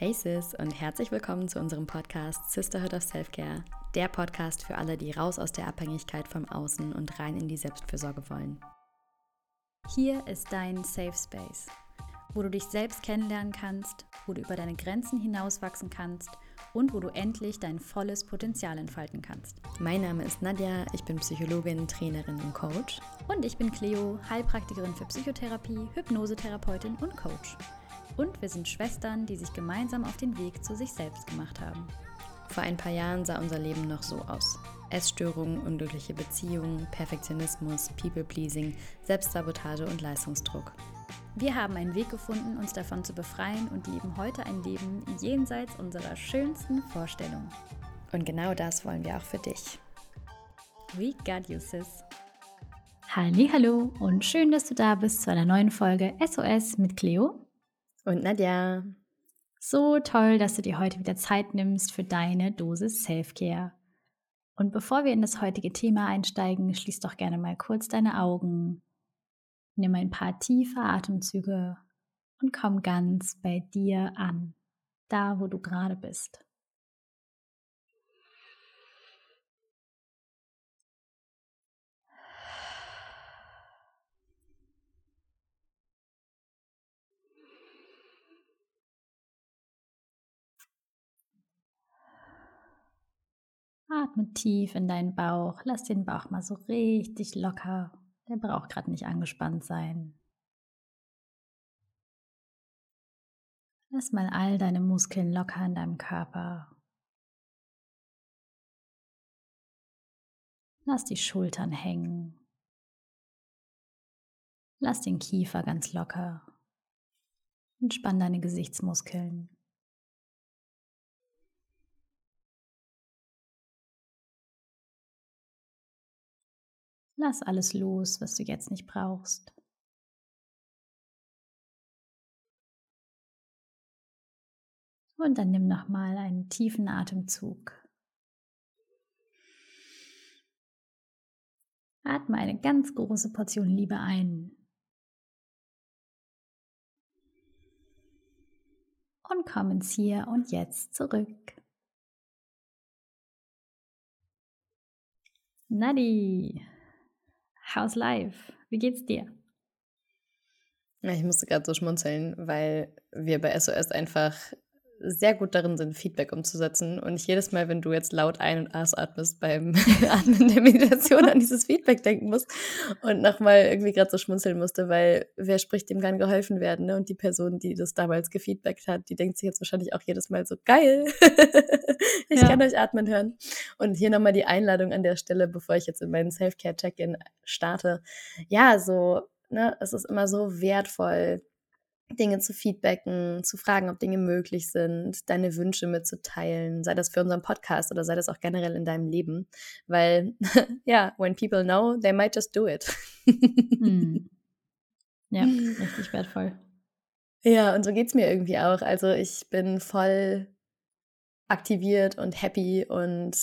Hey Sis und herzlich willkommen zu unserem Podcast Sisterhood of Self-Care, der Podcast für alle, die raus aus der Abhängigkeit vom Außen und rein in die Selbstfürsorge wollen. Hier ist dein Safe Space, wo du dich selbst kennenlernen kannst, wo du über deine Grenzen hinauswachsen kannst und wo du endlich dein volles Potenzial entfalten kannst. Mein Name ist Nadja, ich bin Psychologin, Trainerin und Coach. Und ich bin Cleo, Heilpraktikerin für Psychotherapie, Hypnosetherapeutin und Coach. Und wir sind Schwestern, die sich gemeinsam auf den Weg zu sich selbst gemacht haben. Vor ein paar Jahren sah unser Leben noch so aus. Essstörungen, unglückliche Beziehungen, Perfektionismus, People-Pleasing, Selbstsabotage und Leistungsdruck. Wir haben einen Weg gefunden, uns davon zu befreien und leben heute ein Leben jenseits unserer schönsten Vorstellungen. Und genau das wollen wir auch für dich. We got you, sis. Hallo und schön, dass du da bist zu einer neuen Folge SOS mit Cleo und Nadja. So toll, dass du dir heute wieder Zeit nimmst für deine Dosis Selfcare. Und bevor wir in das heutige Thema einsteigen, schließ doch gerne mal kurz deine Augen. Nimm ein paar tiefe Atemzüge und komm ganz bei dir an, da wo du gerade bist. Atme tief in deinen Bauch. Lass den Bauch mal so richtig locker. Der braucht gerade nicht angespannt sein. Lass mal all deine Muskeln locker in deinem Körper. Lass die Schultern hängen. Lass den Kiefer ganz locker. Entspann deine Gesichtsmuskeln. Lass alles los, was du jetzt nicht brauchst. Und dann nimm nochmal einen tiefen Atemzug. Atme eine ganz große Portion Liebe ein. Und komm ins Hier und Jetzt zurück. Nadi, How's life? Wie geht's dir? Ich musste gerade so schmunzeln, weil wir bei SOS einfach sehr gut darin sind, Feedback umzusetzen. Und ich jedes Mal, wenn du jetzt laut ein- und ausatmest beim Atmen der Meditation an dieses Feedback denken muss und nochmal irgendwie gerade so schmunzeln musste, weil wer spricht, dem kann geholfen werden. Ne? Und die Person, die das damals gefeedbackt hat, die denkt sich jetzt wahrscheinlich auch jedes Mal so, geil, ich ja. kann euch atmen hören. Und hier nochmal die Einladung an der Stelle, bevor ich jetzt in meinen Self-Care-Check-In starte. Ja, so, ne, es ist immer so wertvoll, Dinge zu feedbacken, zu fragen, ob Dinge möglich sind, deine Wünsche mitzuteilen, sei das für unseren Podcast oder sei das auch generell in deinem Leben. Weil, ja, when people know, they might just do it. hm. Ja, richtig wertvoll. Ja, und so geht es mir irgendwie auch. Also ich bin voll aktiviert und happy und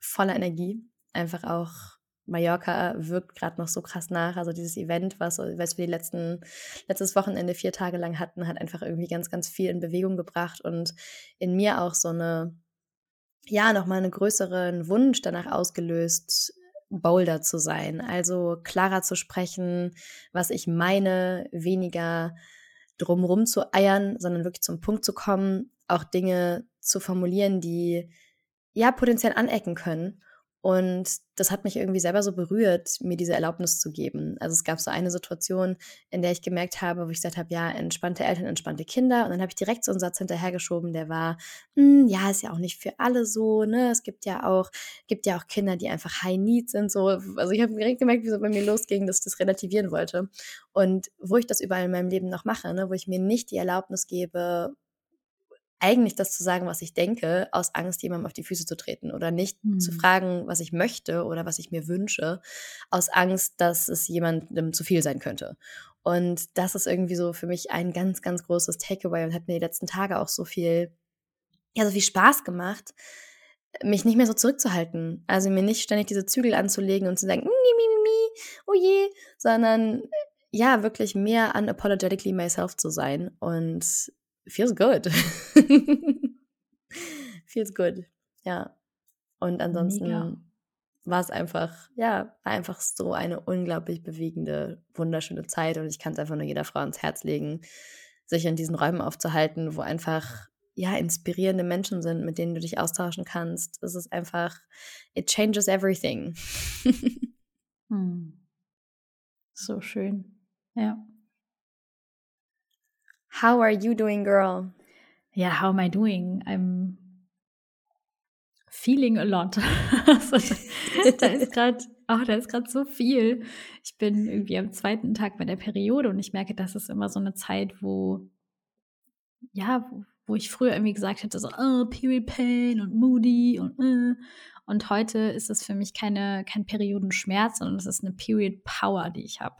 voller Energie. Einfach auch Mallorca wirkt gerade noch so krass nach. Also dieses Event, was, was wir die letzten, letztes Wochenende vier Tage lang hatten, hat einfach irgendwie ganz, ganz viel in Bewegung gebracht und in mir auch so eine, ja, nochmal einen größeren Wunsch danach ausgelöst, bolder zu sein. Also klarer zu sprechen, was ich meine, weniger drumrum zu eiern, sondern wirklich zum Punkt zu kommen, auch Dinge zu formulieren, die ja potenziell anecken können und das hat mich irgendwie selber so berührt, mir diese Erlaubnis zu geben. Also es gab so eine Situation, in der ich gemerkt habe, wo ich gesagt habe, ja, entspannte Eltern, entspannte Kinder. Und dann habe ich direkt so einen Satz hinterhergeschoben, der war, hm, ja, ist ja auch nicht für alle so, ne? Es gibt ja auch, gibt ja auch Kinder, die einfach High Needs sind. So. Also ich habe direkt gemerkt, wie so bei mir losging, dass ich das relativieren wollte. Und wo ich das überall in meinem Leben noch mache, ne? wo ich mir nicht die Erlaubnis gebe, eigentlich das zu sagen, was ich denke, aus Angst, jemandem auf die Füße zu treten oder nicht mhm. zu fragen, was ich möchte oder was ich mir wünsche, aus Angst, dass es jemandem zu viel sein könnte. Und das ist irgendwie so für mich ein ganz, ganz großes Takeaway und hat mir die letzten Tage auch so viel, ja, so viel Spaß gemacht, mich nicht mehr so zurückzuhalten. Also mir nicht ständig diese Zügel anzulegen und zu sagen, mi, mi, mi, mi, oh je, sondern ja, wirklich mehr unapologetically myself zu sein und feels good. feels good. Ja. Und ansonsten war es einfach, ja, einfach so eine unglaublich bewegende, wunderschöne Zeit. Und ich kann es einfach nur jeder Frau ans Herz legen, sich in diesen Räumen aufzuhalten, wo einfach ja, inspirierende Menschen sind, mit denen du dich austauschen kannst. Es ist einfach, it changes everything. hm. So schön. Ja. How are you doing, girl? Ja, how am I doing? I'm feeling a lot. also, da ist gerade oh, da ist gerade so viel. Ich bin irgendwie am zweiten Tag bei der Periode und ich merke, das ist immer so eine Zeit, wo ja, wo, wo ich früher irgendwie gesagt hätte, so, oh, Period Pain und Moody und äh. Und heute ist es für mich keine, kein Periodenschmerz, sondern es ist eine Period Power, die ich habe.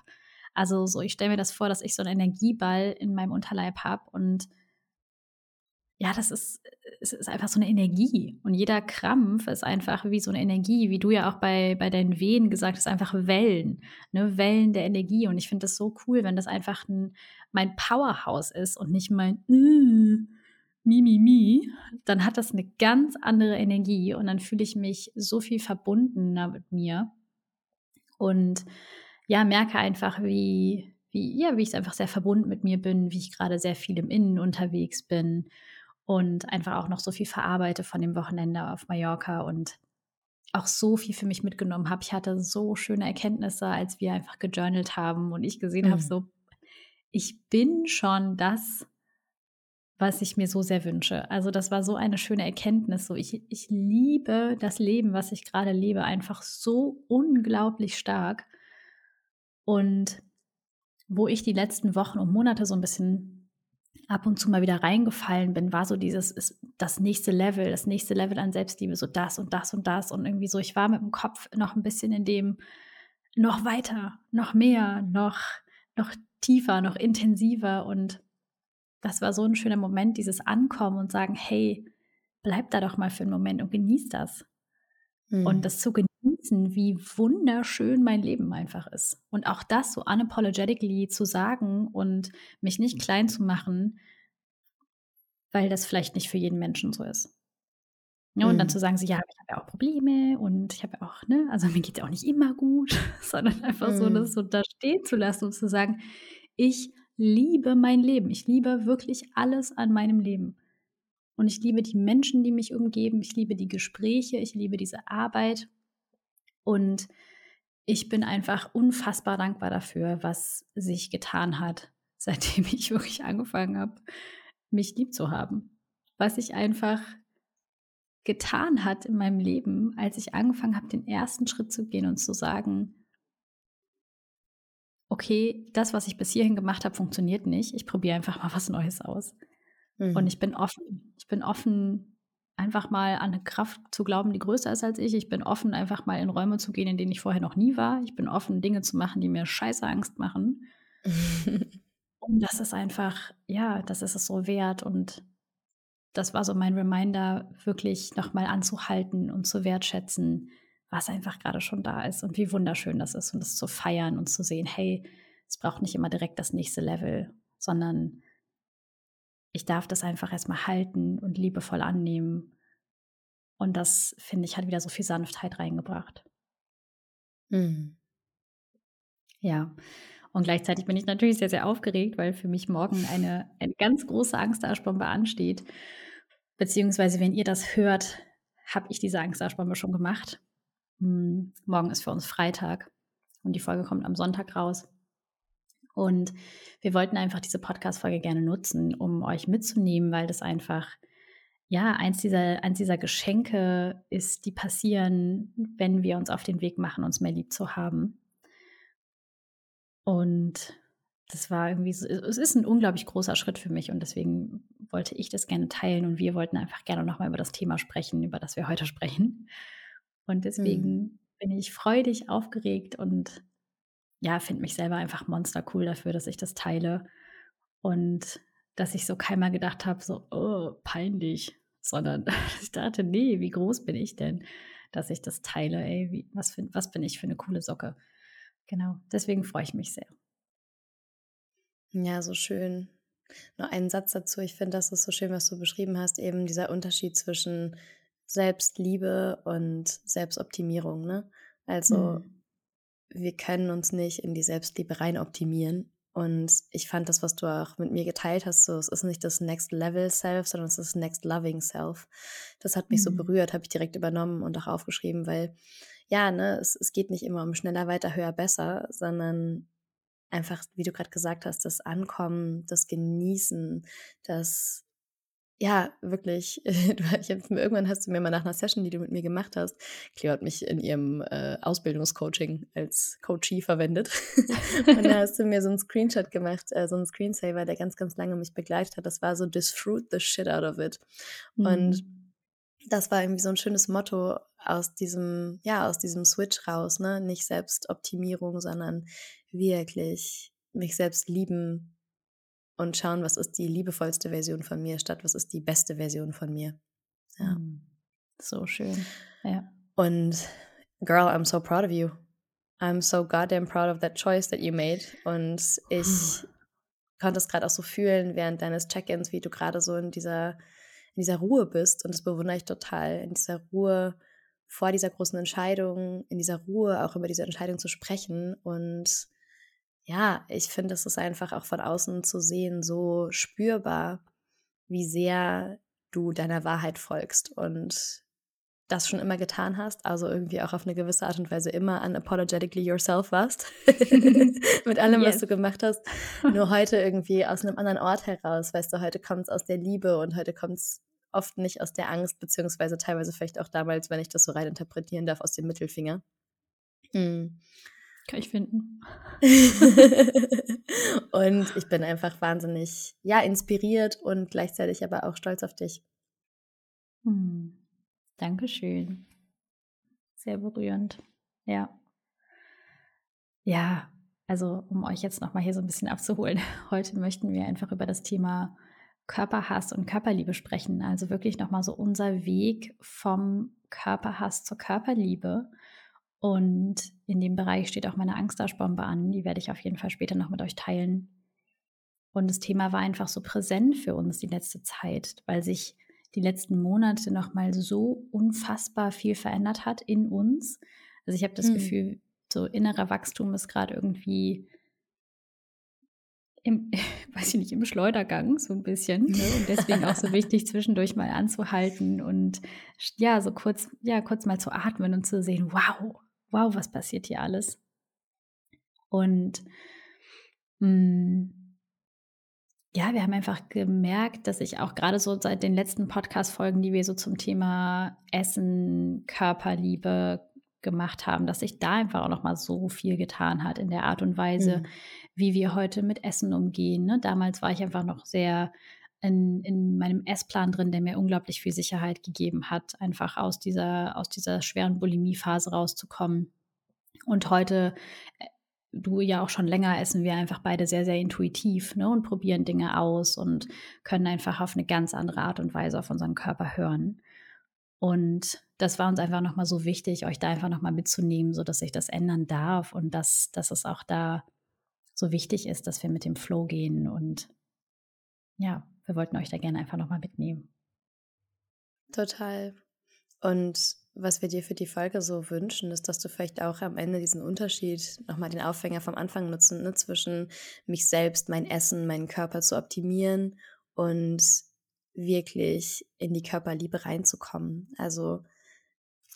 Also so, ich stelle mir das vor, dass ich so einen Energieball in meinem Unterleib habe und ja, das ist, es ist einfach so eine Energie. Und jeder Krampf ist einfach wie so eine Energie, wie du ja auch bei, bei deinen Wehen gesagt hast, einfach Wellen, ne? Wellen der Energie. Und ich finde das so cool, wenn das einfach ein, mein Powerhouse ist und nicht mein äh, Mi, mi, dann hat das eine ganz andere Energie und dann fühle ich mich so viel verbundener mit mir und ja, merke einfach, wie, wie, ja, wie ich einfach sehr verbunden mit mir bin, wie ich gerade sehr viel im Innen unterwegs bin und einfach auch noch so viel verarbeite von dem Wochenende auf Mallorca und auch so viel für mich mitgenommen habe. Ich hatte so schöne Erkenntnisse, als wir einfach gejournalt haben und ich gesehen mhm. habe, so, ich bin schon das, was ich mir so sehr wünsche. Also das war so eine schöne Erkenntnis. So ich, ich liebe das Leben, was ich gerade lebe, einfach so unglaublich stark. Und wo ich die letzten Wochen und Monate so ein bisschen ab und zu mal wieder reingefallen bin, war so dieses, ist das nächste Level, das nächste Level an Selbstliebe, so das und das und das. Und irgendwie so, ich war mit dem Kopf noch ein bisschen in dem, noch weiter, noch mehr, noch, noch tiefer, noch intensiver und das war so ein schöner Moment, dieses Ankommen und sagen, hey, bleib da doch mal für einen Moment und genieß das. Mhm. Und das zu genießen, wie wunderschön mein Leben einfach ist. Und auch das so unapologetically zu sagen und mich nicht klein zu machen, weil das vielleicht nicht für jeden Menschen so ist. Ja, und mhm. dann zu sagen, so, ja, ich habe ja auch Probleme und ich habe ja auch, ne, also mir geht es ja auch nicht immer gut, sondern einfach mhm. so, das so da stehen zu lassen und zu sagen, ich liebe mein Leben. Ich liebe wirklich alles an meinem Leben. Und ich liebe die Menschen, die mich umgeben. Ich liebe die Gespräche. Ich liebe diese Arbeit. Und ich bin einfach unfassbar dankbar dafür, was sich getan hat, seitdem ich wirklich angefangen habe, mich lieb zu haben. Was sich einfach getan hat in meinem Leben, als ich angefangen habe, den ersten Schritt zu gehen und zu sagen, okay, das, was ich bis hierhin gemacht habe, funktioniert nicht. Ich probiere einfach mal was Neues aus. Mhm. Und ich bin offen. Ich bin offen, einfach mal an eine Kraft zu glauben, die größer ist als ich. Ich bin offen, einfach mal in Räume zu gehen, in denen ich vorher noch nie war. Ich bin offen, Dinge zu machen, die mir scheiße Angst machen. und das ist einfach, ja, das ist es so wert. Und das war so mein Reminder, wirklich nochmal anzuhalten und zu wertschätzen, was einfach gerade schon da ist und wie wunderschön das ist und das zu feiern und zu sehen, hey, es braucht nicht immer direkt das nächste Level, sondern ich darf das einfach erstmal halten und liebevoll annehmen. Und das, finde ich, hat wieder so viel Sanftheit reingebracht. Mhm. Ja, und gleichzeitig bin ich natürlich sehr, sehr aufgeregt, weil für mich morgen eine, eine ganz große Angstdarschbombe ansteht. Beziehungsweise, wenn ihr das hört, habe ich diese Angstdarschbombe schon gemacht. Hm, morgen ist für uns Freitag und die Folge kommt am Sonntag raus. Und wir wollten einfach diese Podcast-Folge gerne nutzen, um euch mitzunehmen, weil das einfach, ja, eins dieser, eins dieser Geschenke ist, die passieren, wenn wir uns auf den Weg machen, uns mehr lieb zu haben. Und das war irgendwie, so, es ist ein unglaublich großer Schritt für mich und deswegen wollte ich das gerne teilen und wir wollten einfach gerne nochmal über das Thema sprechen, über das wir heute sprechen. Und deswegen mhm. bin ich freudig, aufgeregt und ja, finde mich selber einfach monster cool dafür, dass ich das teile. Und dass ich so keinmal gedacht habe, so, oh, peinlich, sondern ich dachte, nee, wie groß bin ich denn, dass ich das teile? Ey, wie, was, für, was bin ich für eine coole Socke? Genau, deswegen freue ich mich sehr. Ja, so schön. Nur einen Satz dazu. Ich finde, das ist so schön, was du beschrieben hast, eben dieser Unterschied zwischen Selbstliebe und Selbstoptimierung. Ne? Also mhm. Wir können uns nicht in die Selbstliebe rein optimieren. Und ich fand das, was du auch mit mir geteilt hast, so, es ist nicht das Next Level Self, sondern es ist das Next Loving Self. Das hat mich mhm. so berührt, habe ich direkt übernommen und auch aufgeschrieben, weil ja, ne, es, es geht nicht immer um schneller, weiter, höher, besser, sondern einfach, wie du gerade gesagt hast, das Ankommen, das Genießen, das ja, wirklich. Ich hab, irgendwann hast du mir mal nach einer Session, die du mit mir gemacht hast, Cleo hat mich in ihrem äh, Ausbildungscoaching als Coachie verwendet. und da hast du mir so einen Screenshot gemacht, äh, so einen Screensaver, der ganz, ganz lange mich begleitet hat. Das war so, just fruit the shit out of it. Mhm. Und das war irgendwie so ein schönes Motto aus diesem, ja, aus diesem Switch raus, ne? Nicht Selbstoptimierung, sondern wirklich mich selbst lieben und schauen, was ist die liebevollste Version von mir, statt was ist die beste Version von mir. Ja. Hm. So schön. Ja. Und girl, I'm so proud of you. I'm so goddamn proud of that choice that you made. Und ich konnte es gerade auch so fühlen während deines Check-ins, wie du gerade so in dieser, in dieser Ruhe bist. Und das bewundere ich total. In dieser Ruhe vor dieser großen Entscheidung, in dieser Ruhe auch über diese Entscheidung zu sprechen und ja, ich finde, es ist einfach auch von außen zu sehen, so spürbar, wie sehr du deiner Wahrheit folgst und das schon immer getan hast, also irgendwie auch auf eine gewisse Art und Weise immer unapologetically yourself warst, mit allem, yes. was du gemacht hast. Nur heute irgendwie aus einem anderen Ort heraus, weißt du, heute kommt es aus der Liebe und heute kommt es oft nicht aus der Angst, beziehungsweise teilweise vielleicht auch damals, wenn ich das so rein interpretieren darf, aus dem Mittelfinger. Mhm. Kann ich finden. und ich bin einfach wahnsinnig, ja, inspiriert und gleichzeitig aber auch stolz auf dich. Hm. Dankeschön. Sehr berührend. Ja. Ja, also um euch jetzt nochmal hier so ein bisschen abzuholen. Heute möchten wir einfach über das Thema Körperhass und Körperliebe sprechen. Also wirklich nochmal so unser Weg vom Körperhass zur Körperliebe und in dem Bereich steht auch meine Angstdarschbombe an. Die werde ich auf jeden Fall später noch mit euch teilen. Und das Thema war einfach so präsent für uns die letzte Zeit, weil sich die letzten Monate nochmal so unfassbar viel verändert hat in uns. Also ich habe das hm. Gefühl, so innerer Wachstum ist gerade irgendwie im, weiß ich nicht, im Schleudergang so ein bisschen. Ne? Und deswegen auch so wichtig, zwischendurch mal anzuhalten und ja, so kurz, ja, kurz mal zu atmen und zu sehen, wow, wow, was passiert hier alles? Und mh, mm, ja, wir haben einfach gemerkt, dass ich auch gerade so seit den letzten Podcast-Folgen, die wir so zum Thema Essen, Körperliebe gemacht haben, dass sich da einfach auch noch mal so viel getan hat in der Art und Weise, mhm. wie wir heute mit Essen umgehen. Ne? Damals war ich einfach noch sehr in, in meinem Essplan drin, der mir unglaublich viel Sicherheit gegeben hat, einfach aus dieser, aus dieser schweren Bulimie-Phase rauszukommen. Und heute, äh, du ja auch schon länger, essen wir einfach beide sehr, sehr intuitiv ne, und probieren Dinge aus und können einfach auf eine ganz andere Art und Weise auf unseren Körper hören. Und das war uns einfach nochmal so wichtig, euch da einfach nochmal mitzunehmen, sodass sich das ändern darf und dass, dass es auch da so wichtig ist, dass wir mit dem Flow gehen und ja, wir wollten euch da gerne einfach nochmal mitnehmen. Total. Und was wir dir für die Folge so wünschen, ist, dass du vielleicht auch am Ende diesen Unterschied, nochmal den Aufhänger vom Anfang nutzen, ne, zwischen mich selbst, mein Essen, meinen Körper zu optimieren und wirklich in die Körperliebe reinzukommen. Also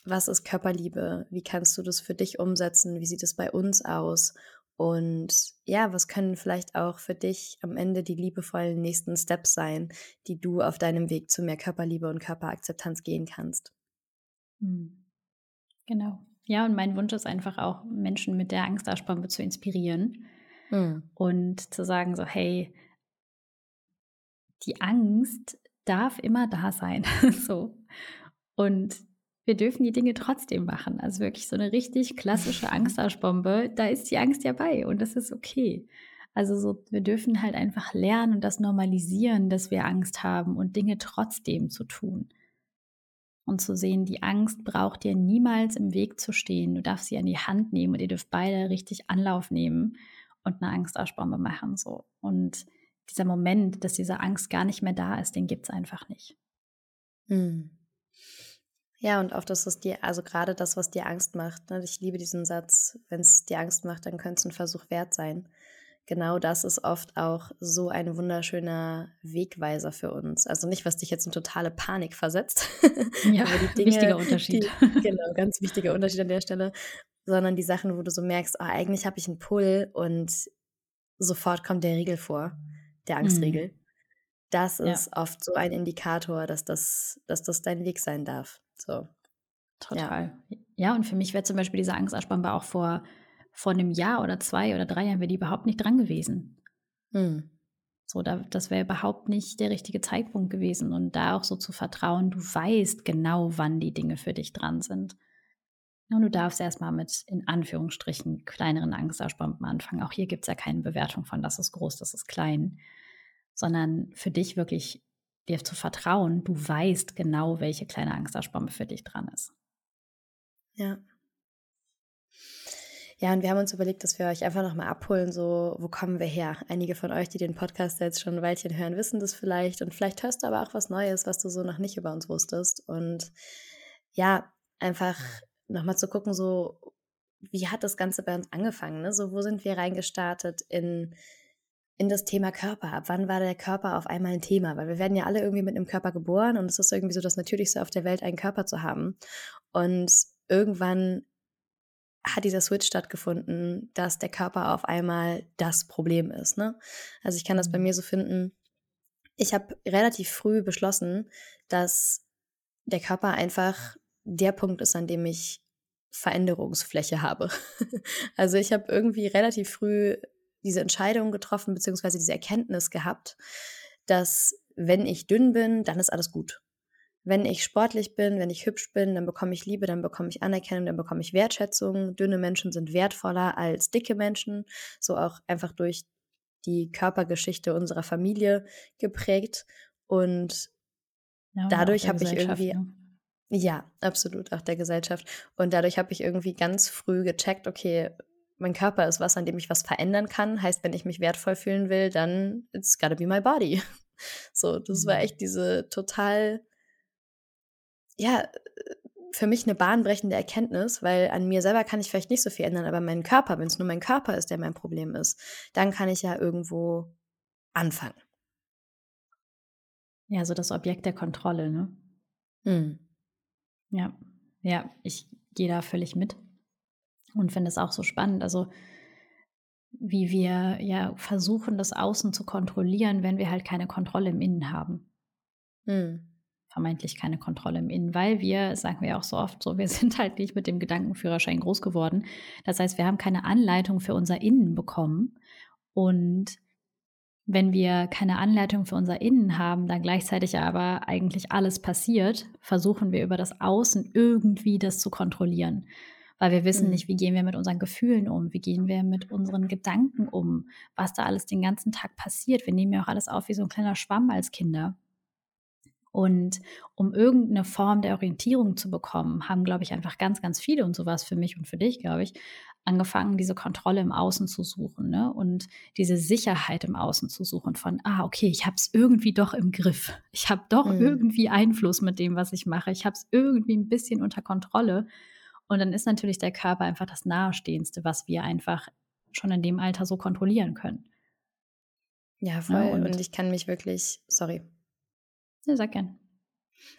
was ist Körperliebe? Wie kannst du das für dich umsetzen? Wie sieht es bei uns aus? Und ja, was können vielleicht auch für dich am Ende die liebevollen nächsten Steps sein, die du auf deinem Weg zu mehr Körperliebe und Körperakzeptanz gehen kannst? Hm. Genau. Ja, und mein Wunsch ist einfach auch, Menschen mit der Angstdarschbombe zu inspirieren mhm. und zu sagen so, hey, die Angst darf immer da sein. so. Und wir dürfen die Dinge trotzdem machen. Also wirklich so eine richtig klassische Angstdarschbombe, da ist die Angst ja bei und das ist okay. Also so, wir dürfen halt einfach lernen und das normalisieren, dass wir Angst haben und Dinge trotzdem zu tun. Und zu sehen, die Angst braucht dir niemals im Weg zu stehen. Du darfst sie an die Hand nehmen und ihr dürft beide richtig Anlauf nehmen und eine Angstdarschbombe machen. So. Und dieser Moment, dass diese Angst gar nicht mehr da ist, den gibt es einfach nicht. Hm. Ja, und auch das, was dir, also gerade das, was dir Angst macht. Ne? Ich liebe diesen Satz, wenn es dir Angst macht, dann könnte es ein Versuch wert sein. Genau das ist oft auch so ein wunderschöner Wegweiser für uns. Also nicht, was dich jetzt in totale Panik versetzt. Ja, aber die Dinge, wichtiger Unterschied. Die, genau, ganz wichtiger Unterschied an der Stelle. Sondern die Sachen, wo du so merkst, oh, eigentlich habe ich einen Pull und sofort kommt der Riegel vor, der. Angstriegel. Mhm. Das ist ja. oft so ein Indikator, dass das, dass das dein Weg sein darf. So. Total. Ja, ja und für mich wäre zum Beispiel diese Angstausspannbar auch vor, vor einem Jahr oder zwei oder drei Jahren wäre die überhaupt nicht dran gewesen. Hm. So, da, das wäre überhaupt nicht der richtige Zeitpunkt gewesen. Und da auch so zu vertrauen, du weißt genau, wann die Dinge für dich dran sind. Und du darfst erstmal mit in Anführungsstrichen kleineren Angstausspannben anfangen. Auch hier gibt es ja keine Bewertung von, das ist groß, das ist klein, sondern für dich wirklich dir zu vertrauen, du weißt genau, welche kleine Angstausbombe für dich dran ist. Ja. Ja, und wir haben uns überlegt, dass wir euch einfach nochmal abholen, so, wo kommen wir her? Einige von euch, die den Podcast jetzt schon ein Weilchen hören, wissen das vielleicht. Und vielleicht hörst du aber auch was Neues, was du so noch nicht über uns wusstest. Und ja, einfach nochmal zu gucken, so, wie hat das Ganze bei uns angefangen? Ne? So, wo sind wir reingestartet in in das Thema Körper. Ab wann war der Körper auf einmal ein Thema? Weil wir werden ja alle irgendwie mit einem Körper geboren und es ist irgendwie so das Natürlichste auf der Welt, einen Körper zu haben. Und irgendwann hat dieser Switch stattgefunden, dass der Körper auf einmal das Problem ist. Ne? Also ich kann das bei mhm. mir so finden. Ich habe relativ früh beschlossen, dass der Körper einfach der Punkt ist, an dem ich Veränderungsfläche habe. also ich habe irgendwie relativ früh diese Entscheidung getroffen, beziehungsweise diese Erkenntnis gehabt, dass wenn ich dünn bin, dann ist alles gut. Wenn ich sportlich bin, wenn ich hübsch bin, dann bekomme ich Liebe, dann bekomme ich Anerkennung, dann bekomme ich Wertschätzung. Dünne Menschen sind wertvoller als dicke Menschen, so auch einfach durch die Körpergeschichte unserer Familie geprägt. Und ja, dadurch habe ich irgendwie. Ne? Ja, absolut, auch der Gesellschaft. Und dadurch habe ich irgendwie ganz früh gecheckt, okay, mein Körper ist was, an dem ich was verändern kann. Heißt, wenn ich mich wertvoll fühlen will, dann it's gotta be my body. So, das war mhm. echt diese total, ja, für mich eine bahnbrechende Erkenntnis, weil an mir selber kann ich vielleicht nicht so viel ändern, aber mein Körper, wenn es nur mein Körper ist, der mein Problem ist, dann kann ich ja irgendwo anfangen. Ja, so das Objekt der Kontrolle, ne? Mhm. Ja, ja, ich gehe da völlig mit und finde es auch so spannend. Also wie wir ja versuchen, das Außen zu kontrollieren, wenn wir halt keine Kontrolle im Innen haben. Mhm. Vermeintlich keine Kontrolle im Innen, weil wir, sagen wir auch so oft so, wir sind halt nicht mit dem Gedankenführerschein groß geworden. Das heißt, wir haben keine Anleitung für unser Innen bekommen. Und wenn wir keine Anleitung für unser Innen haben, dann gleichzeitig aber eigentlich alles passiert, versuchen wir über das Außen irgendwie das zu kontrollieren weil wir wissen mhm. nicht, wie gehen wir mit unseren Gefühlen um, wie gehen wir mit unseren Gedanken um, was da alles den ganzen Tag passiert. Wir nehmen ja auch alles auf wie so ein kleiner Schwamm als Kinder. Und um irgendeine Form der Orientierung zu bekommen, haben, glaube ich, einfach ganz, ganz viele und sowas für mich und für dich, glaube ich, angefangen, diese Kontrolle im Außen zu suchen ne? und diese Sicherheit im Außen zu suchen von, ah, okay, ich habe es irgendwie doch im Griff. Ich habe doch mhm. irgendwie Einfluss mit dem, was ich mache. Ich habe es irgendwie ein bisschen unter Kontrolle. Und dann ist natürlich der Körper einfach das Nahestehendste, was wir einfach schon in dem Alter so kontrollieren können. Ja, ne, voll. Ja, und, und, ich kann mich wirklich, sorry. Ja, sag gern.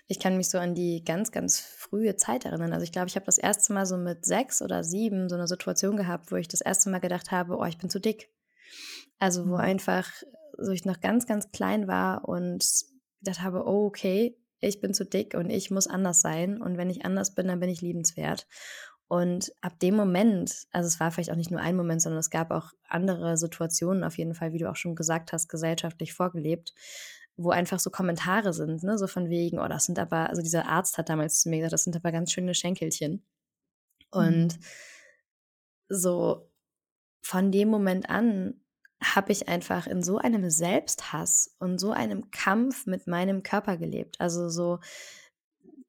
Ich kann mich so an die ganz, ganz frühe Zeit erinnern. Also ich glaube, ich habe das erste Mal so mit sechs oder sieben so eine Situation gehabt, wo ich das erste Mal gedacht habe, oh, ich bin zu dick. Also wo mhm. einfach so ich noch ganz, ganz klein war und gedacht habe, oh, okay, ich bin zu dick und ich muss anders sein. Und wenn ich anders bin, dann bin ich liebenswert. Und ab dem Moment, also es war vielleicht auch nicht nur ein Moment, sondern es gab auch andere Situationen auf jeden Fall, wie du auch schon gesagt hast, gesellschaftlich vorgelebt, wo einfach so Kommentare sind, ne? so von wegen, oh, das sind aber, also dieser Arzt hat damals zu mir gesagt, das sind aber ganz schöne Schenkelchen. Und mhm. so von dem Moment an habe ich einfach in so einem Selbsthass und so einem Kampf mit meinem Körper gelebt. Also so,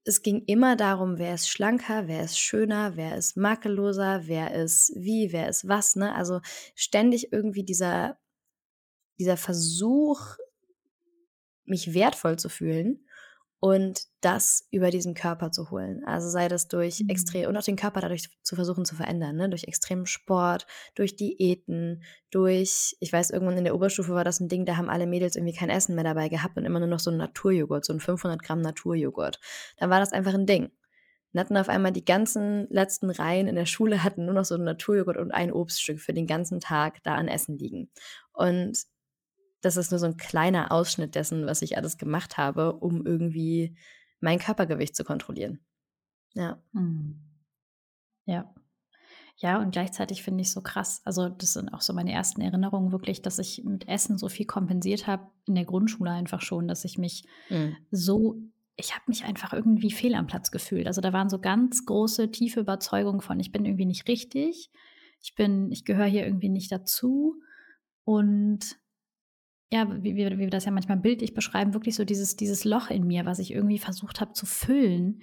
es ging immer darum, wer ist schlanker, wer ist schöner, wer ist makelloser, wer ist wie, wer ist was, ne? Also ständig irgendwie dieser dieser Versuch, mich wertvoll zu fühlen und das über diesen Körper zu holen. Also sei das durch mhm. extrem und auch den Körper dadurch zu versuchen zu verändern, ne? durch extremen Sport, durch Diäten, durch, ich weiß, irgendwann in der Oberstufe war das ein Ding, da haben alle Mädels irgendwie kein Essen mehr dabei gehabt und immer nur noch so einen Naturjoghurt, so ein 500 Gramm Naturjoghurt. Dann war das einfach ein Ding. Dann hatten auf einmal die ganzen letzten Reihen in der Schule hatten nur noch so einen Naturjoghurt und ein Obststück für den ganzen Tag da an Essen liegen. Und das ist nur so ein kleiner Ausschnitt dessen, was ich alles gemacht habe, um irgendwie mein Körpergewicht zu kontrollieren. Ja. Mhm. Ja. Ja, und gleichzeitig finde ich so krass. Also, das sind auch so meine ersten Erinnerungen wirklich, dass ich mit Essen so viel kompensiert habe in der Grundschule einfach schon, dass ich mich mhm. so, ich habe mich einfach irgendwie fehl am Platz gefühlt. Also, da waren so ganz große, tiefe Überzeugungen von, ich bin irgendwie nicht richtig, ich bin, ich gehöre hier irgendwie nicht dazu. Und ja, wie, wie, wie wir das ja manchmal bildlich beschreiben, wirklich so dieses, dieses Loch in mir, was ich irgendwie versucht habe zu füllen.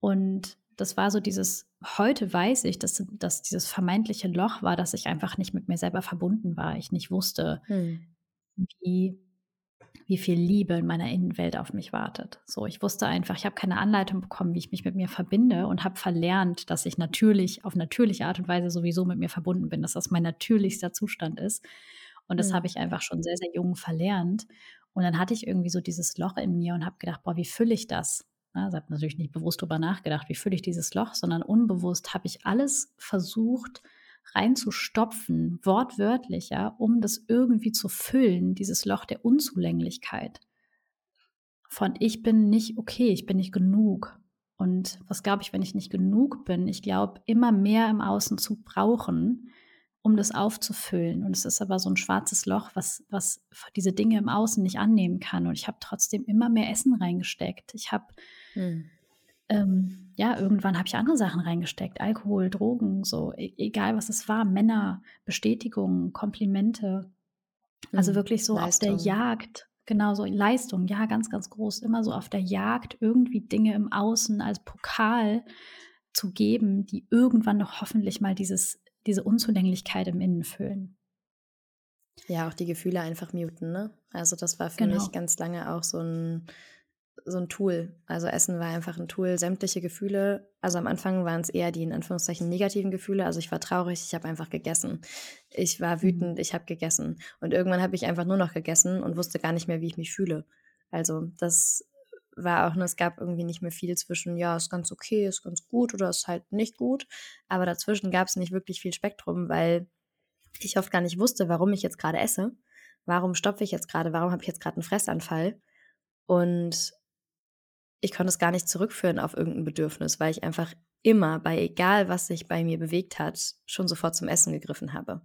Und das war so dieses, heute weiß ich, dass, dass dieses vermeintliche Loch war, dass ich einfach nicht mit mir selber verbunden war. Ich nicht wusste, hm. wie, wie viel Liebe in meiner Innenwelt auf mich wartet. So, ich wusste einfach, ich habe keine Anleitung bekommen, wie ich mich mit mir verbinde und habe verlernt, dass ich natürlich auf natürliche Art und Weise sowieso mit mir verbunden bin, dass das mein natürlichster Zustand ist. Und das mhm. habe ich einfach schon sehr, sehr jung verlernt. Und dann hatte ich irgendwie so dieses Loch in mir und habe gedacht, boah, wie fülle ich das? Also habe natürlich nicht bewusst darüber nachgedacht, wie fülle ich dieses Loch, sondern unbewusst habe ich alles versucht reinzustopfen, wortwörtlich, ja, um das irgendwie zu füllen, dieses Loch der Unzulänglichkeit. Von ich bin nicht okay, ich bin nicht genug. Und was glaube ich, wenn ich nicht genug bin? Ich glaube, immer mehr im Außen zu brauchen, um das aufzufüllen. Und es ist aber so ein schwarzes Loch, was, was diese Dinge im Außen nicht annehmen kann. Und ich habe trotzdem immer mehr Essen reingesteckt. Ich habe, hm. ähm, ja, irgendwann habe ich andere Sachen reingesteckt. Alkohol, Drogen, so, e egal was es war. Männer, Bestätigung, Komplimente. Also hm. wirklich so Leistung. auf der Jagd. Genau so Leistung, ja, ganz, ganz groß. Immer so auf der Jagd, irgendwie Dinge im Außen als Pokal zu geben, die irgendwann noch hoffentlich mal dieses diese Unzulänglichkeit im Innen füllen. Ja, auch die Gefühle einfach muten, ne? Also das war für genau. mich ganz lange auch so ein, so ein Tool. Also Essen war einfach ein Tool, sämtliche Gefühle. Also am Anfang waren es eher die in Anführungszeichen negativen Gefühle. Also ich war traurig, ich habe einfach gegessen. Ich war wütend, mhm. ich habe gegessen. Und irgendwann habe ich einfach nur noch gegessen und wusste gar nicht mehr, wie ich mich fühle. Also das war auch, es gab irgendwie nicht mehr viel zwischen, ja, ist ganz okay, ist ganz gut oder ist halt nicht gut. Aber dazwischen gab es nicht wirklich viel Spektrum, weil ich oft gar nicht wusste, warum ich jetzt gerade esse. Warum stopfe ich jetzt gerade? Warum habe ich jetzt gerade einen Fressanfall? Und ich konnte es gar nicht zurückführen auf irgendein Bedürfnis, weil ich einfach immer, bei egal was sich bei mir bewegt hat, schon sofort zum Essen gegriffen habe.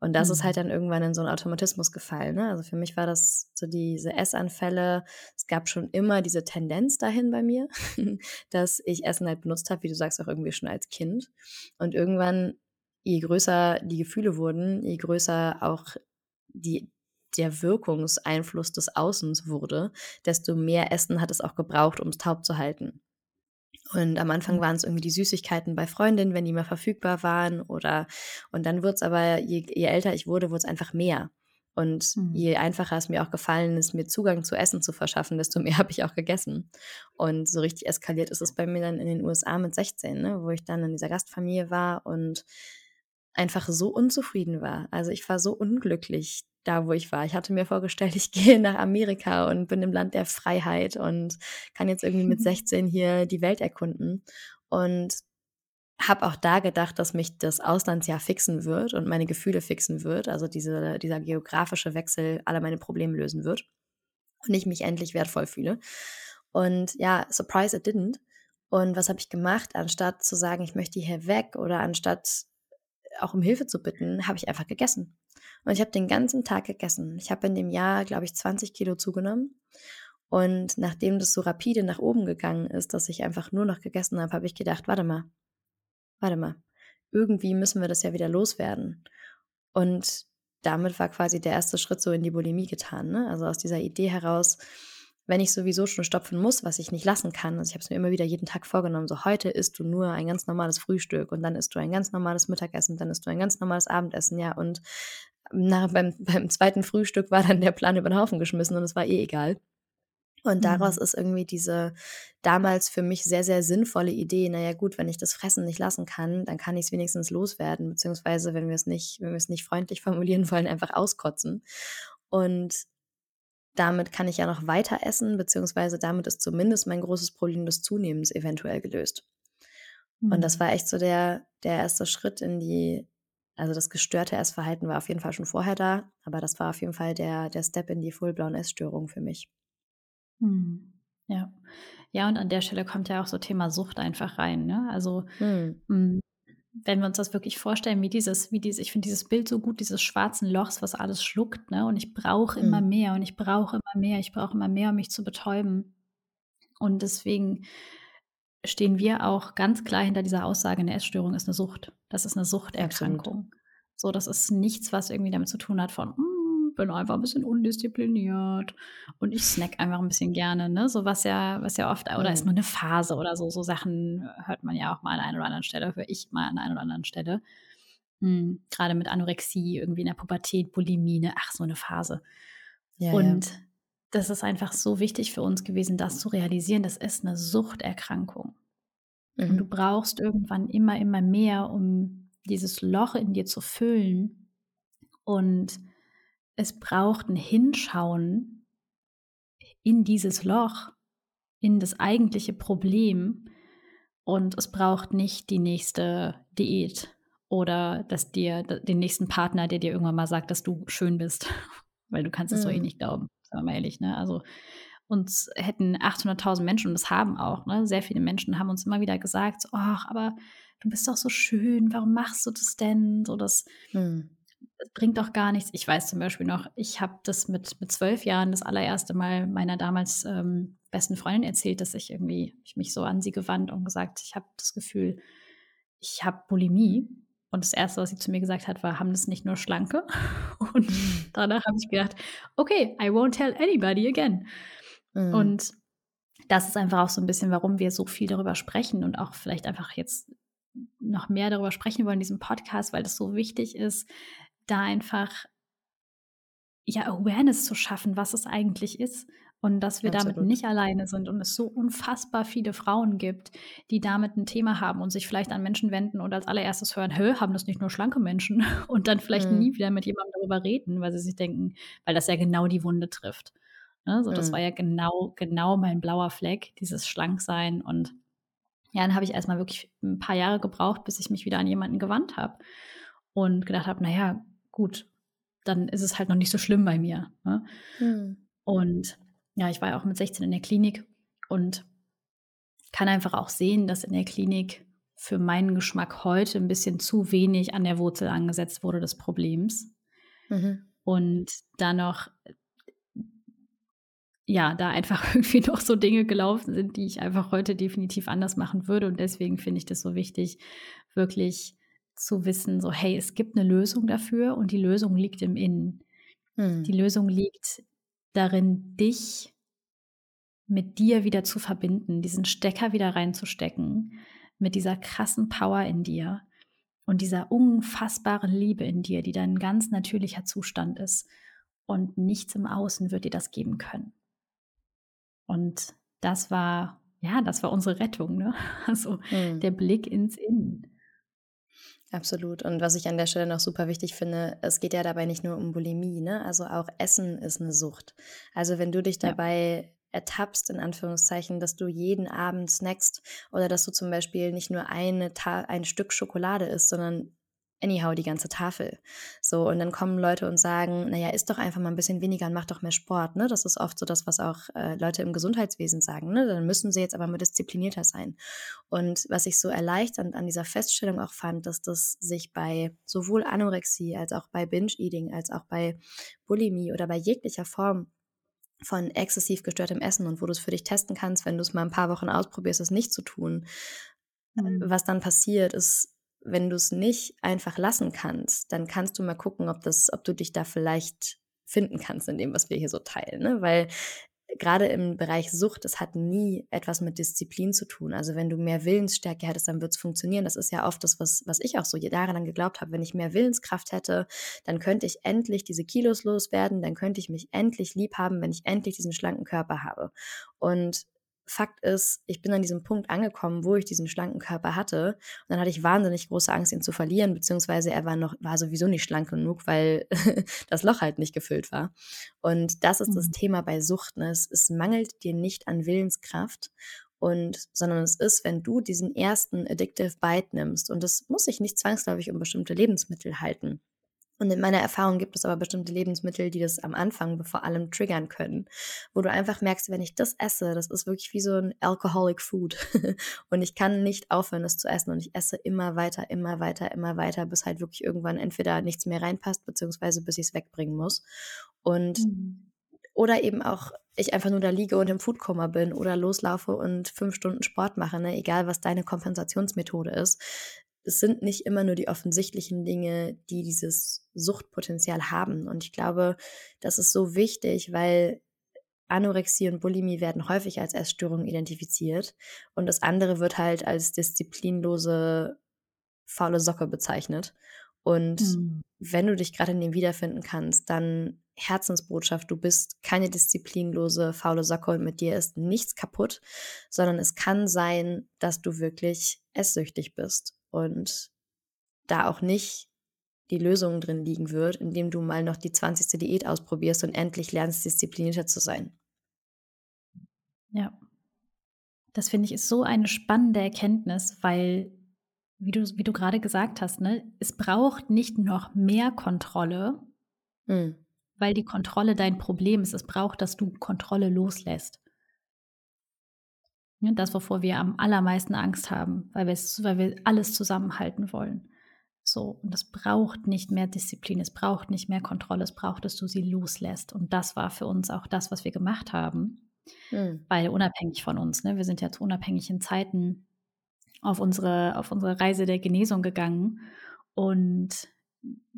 Und das mhm. ist halt dann irgendwann in so einen Automatismus gefallen. Ne? Also für mich war das so diese Essanfälle. Es gab schon immer diese Tendenz dahin bei mir, dass ich Essen halt benutzt habe, wie du sagst, auch irgendwie schon als Kind. Und irgendwann, je größer die Gefühle wurden, je größer auch die, der Wirkungseinfluss des Außens wurde, desto mehr Essen hat es auch gebraucht, um es taub zu halten. Und am Anfang mhm. waren es irgendwie die Süßigkeiten bei Freundinnen, wenn die mal verfügbar waren. Oder und dann wurde es aber, je, je, älter ich wurde, wurde es einfach mehr. Und mhm. je einfacher es mir auch gefallen ist, mir Zugang zu Essen zu verschaffen, desto mehr habe ich auch gegessen. Und so richtig eskaliert ist es bei mir dann in den USA mit 16, ne, wo ich dann in dieser Gastfamilie war und einfach so unzufrieden war. Also ich war so unglücklich da, wo ich war. Ich hatte mir vorgestellt, ich gehe nach Amerika und bin im Land der Freiheit und kann jetzt irgendwie mit 16 hier die Welt erkunden. Und habe auch da gedacht, dass mich das Auslandsjahr fixen wird und meine Gefühle fixen wird, also diese, dieser geografische Wechsel alle meine Probleme lösen wird und ich mich endlich wertvoll fühle. Und ja, surprise, it didn't. Und was habe ich gemacht? Anstatt zu sagen, ich möchte hier weg oder anstatt auch um Hilfe zu bitten, habe ich einfach gegessen. Und ich habe den ganzen Tag gegessen. Ich habe in dem Jahr, glaube ich, 20 Kilo zugenommen. Und nachdem das so rapide nach oben gegangen ist, dass ich einfach nur noch gegessen habe, habe ich gedacht, warte mal, warte mal, irgendwie müssen wir das ja wieder loswerden. Und damit war quasi der erste Schritt so in die Bulimie getan. Ne? Also aus dieser Idee heraus, wenn ich sowieso schon stopfen muss, was ich nicht lassen kann. Also ich habe es mir immer wieder jeden Tag vorgenommen. So heute isst du nur ein ganz normales Frühstück und dann isst du ein ganz normales Mittagessen, dann isst du ein ganz normales Abendessen, ja. Und nach, beim, beim zweiten Frühstück war dann der Plan über den Haufen geschmissen und es war eh egal. Und daraus mhm. ist irgendwie diese damals für mich sehr, sehr sinnvolle Idee, naja gut, wenn ich das Fressen nicht lassen kann, dann kann ich es wenigstens loswerden, beziehungsweise wenn wir es nicht, wenn wir es nicht freundlich formulieren wollen, einfach auskotzen. Und damit kann ich ja noch weiter essen, beziehungsweise damit ist zumindest mein großes Problem des Zunehmens eventuell gelöst. Mhm. Und das mhm. war echt so der, der erste Schritt in die, also das gestörte Essverhalten war auf jeden Fall schon vorher da, aber das war auf jeden Fall der, der Step in die full-blown Essstörung für mich. Mhm. Ja. Ja, und an der Stelle kommt ja auch so Thema Sucht einfach rein. Ne? Also mhm. Wenn wir uns das wirklich vorstellen, wie dieses, wie dieses, ich finde dieses Bild so gut, dieses schwarzen Lochs, was alles schluckt, ne? Und ich brauche mhm. immer mehr und ich brauche immer mehr, ich brauche immer mehr, um mich zu betäuben. Und deswegen stehen wir auch ganz klar hinter dieser Aussage, eine Essstörung ist eine Sucht. Das ist eine Suchterkrankung. Absolut. So, das ist nichts, was irgendwie damit zu tun hat von, hm, bin einfach ein bisschen undiszipliniert und ich snack einfach ein bisschen gerne, ne? So was ja, was ja oft, oder ist nur eine Phase oder so, so Sachen hört man ja auch mal an einer oder anderen Stelle, höre ich mal an einer oder anderen Stelle. Hm, Gerade mit Anorexie, irgendwie in der Pubertät, Bulimie, ne? ach, so eine Phase. Ja, und ja das ist einfach so wichtig für uns gewesen, das zu realisieren. Das ist eine Suchterkrankung. Mhm. Und du mhm. brauchst irgendwann immer, immer mehr, um dieses Loch in dir zu füllen. Und es braucht ein Hinschauen in dieses Loch, in das eigentliche Problem. Und es braucht nicht die nächste Diät oder dass dir den nächsten Partner, der dir irgendwann mal sagt, dass du schön bist, weil du kannst es mhm. so eh nicht glauben sagen wir mal ehrlich, ne? Also uns hätten 800.000 Menschen, und das haben auch, ne? sehr viele Menschen haben uns immer wieder gesagt, ach, aber du bist doch so schön, warum machst du das denn? So, das, hm. Das bringt doch gar nichts. Ich weiß zum Beispiel noch, ich habe das mit, mit zwölf Jahren das allererste Mal meiner damals ähm, besten Freundin erzählt, dass ich irgendwie, ich mich so an sie gewandt und gesagt, ich habe das Gefühl, ich habe Bulimie. Und das Erste, was sie zu mir gesagt hat, war, haben das nicht nur Schlanke? Und mhm. danach habe ich gedacht, okay, I won't tell anybody again. Mhm. Und das ist einfach auch so ein bisschen, warum wir so viel darüber sprechen und auch vielleicht einfach jetzt noch mehr darüber sprechen wollen in diesem Podcast, weil das so wichtig ist, da einfach ja Awareness zu schaffen, was es eigentlich ist und dass wir Absolut. damit nicht alleine sind und es so unfassbar viele Frauen gibt, die damit ein Thema haben und sich vielleicht an Menschen wenden und als allererstes hören, hö, haben das nicht nur schlanke Menschen und dann vielleicht mhm. nie wieder mit jemandem darüber reden, weil sie sich denken, weil das ja genau die Wunde trifft. Ne? So, mhm. Das war ja genau, genau mein blauer Fleck, dieses Schlanksein und ja, dann habe ich erstmal wirklich ein paar Jahre gebraucht, bis ich mich wieder an jemanden gewandt habe und gedacht habe, naja, gut, dann ist es halt noch nicht so schlimm bei mir. Ne? Mhm. Und ja, ich war ja auch mit 16 in der Klinik und kann einfach auch sehen, dass in der Klinik für meinen Geschmack heute ein bisschen zu wenig an der Wurzel angesetzt wurde des Problems. Mhm. Und da noch, ja, da einfach irgendwie noch so Dinge gelaufen sind, die ich einfach heute definitiv anders machen würde. Und deswegen finde ich das so wichtig, wirklich zu wissen, so, hey, es gibt eine Lösung dafür und die Lösung liegt im Innen. Mhm. Die Lösung liegt darin, dich mit dir wieder zu verbinden, diesen Stecker wieder reinzustecken, mit dieser krassen Power in dir und dieser unfassbaren Liebe in dir, die dein ganz natürlicher Zustand ist. Und nichts im Außen wird dir das geben können. Und das war, ja, das war unsere Rettung, ne? Also mhm. der Blick ins Innen. Absolut. Und was ich an der Stelle noch super wichtig finde, es geht ja dabei nicht nur um Bulimie, ne? Also auch Essen ist eine Sucht. Also wenn du dich dabei ja. ertappst, in Anführungszeichen, dass du jeden Abend snackst oder dass du zum Beispiel nicht nur eine Ta ein Stück Schokolade isst, sondern anyhow die ganze Tafel. So, und dann kommen Leute und sagen, naja, isst doch einfach mal ein bisschen weniger und mach doch mehr Sport. Ne? Das ist oft so das, was auch äh, Leute im Gesundheitswesen sagen. Ne? Dann müssen sie jetzt aber mal disziplinierter sein. Und was ich so erleichternd an dieser Feststellung auch fand, dass das sich bei sowohl Anorexie als auch bei Binge-Eating, als auch bei Bulimie oder bei jeglicher Form von exzessiv gestörtem Essen und wo du es für dich testen kannst, wenn du es mal ein paar Wochen ausprobierst, es nicht zu tun. Mhm. Was dann passiert, ist wenn du es nicht einfach lassen kannst, dann kannst du mal gucken, ob, das, ob du dich da vielleicht finden kannst in dem, was wir hier so teilen. Ne? Weil gerade im Bereich Sucht, das hat nie etwas mit Disziplin zu tun. Also wenn du mehr Willensstärke hättest, dann wird es funktionieren. Das ist ja oft das, was, was ich auch so jahrelang geglaubt habe. Wenn ich mehr Willenskraft hätte, dann könnte ich endlich diese Kilos loswerden, dann könnte ich mich endlich lieb haben, wenn ich endlich diesen schlanken Körper habe. Und Fakt ist, ich bin an diesem Punkt angekommen, wo ich diesen schlanken Körper hatte. Und dann hatte ich wahnsinnig große Angst, ihn zu verlieren, beziehungsweise er war noch, war sowieso nicht schlank genug, weil das Loch halt nicht gefüllt war. Und das ist mhm. das Thema bei Sucht. Ne? Es, es mangelt dir nicht an Willenskraft. Und, sondern es ist, wenn du diesen ersten Addictive Bite nimmst, und das muss sich nicht zwangsläufig um bestimmte Lebensmittel halten. Und in meiner Erfahrung gibt es aber bestimmte Lebensmittel, die das am Anfang vor allem triggern können, wo du einfach merkst, wenn ich das esse, das ist wirklich wie so ein alcoholic food und ich kann nicht aufhören, das zu essen und ich esse immer weiter, immer weiter, immer weiter, bis halt wirklich irgendwann entweder nichts mehr reinpasst, beziehungsweise bis ich es wegbringen muss. Und mhm. oder eben auch ich einfach nur da liege und im Foodkoma bin oder loslaufe und fünf Stunden Sport mache, ne? egal was deine Kompensationsmethode ist es sind nicht immer nur die offensichtlichen Dinge, die dieses Suchtpotenzial haben. Und ich glaube, das ist so wichtig, weil Anorexie und Bulimie werden häufig als Essstörung identifiziert und das andere wird halt als disziplinlose faule Socke bezeichnet. Und mhm. wenn du dich gerade in dem wiederfinden kannst, dann Herzensbotschaft, du bist keine disziplinlose faule Socke und mit dir ist nichts kaputt, sondern es kann sein, dass du wirklich esssüchtig bist und da auch nicht die Lösung drin liegen wird, indem du mal noch die 20. Diät ausprobierst und endlich lernst, disziplinierter zu sein. Ja. Das finde ich ist so eine spannende Erkenntnis, weil, wie du, wie du gerade gesagt hast, ne, es braucht nicht noch mehr Kontrolle, hm. weil die Kontrolle dein Problem ist. Es braucht, dass du Kontrolle loslässt. Das, wovor wir am allermeisten Angst haben, weil wir, weil wir alles zusammenhalten wollen. So, und es braucht nicht mehr Disziplin, es braucht nicht mehr Kontrolle, es braucht, dass du sie loslässt. Und das war für uns auch das, was wir gemacht haben, mhm. weil unabhängig von uns, ne, wir sind ja zu unabhängigen Zeiten auf unsere, auf unsere Reise der Genesung gegangen. Und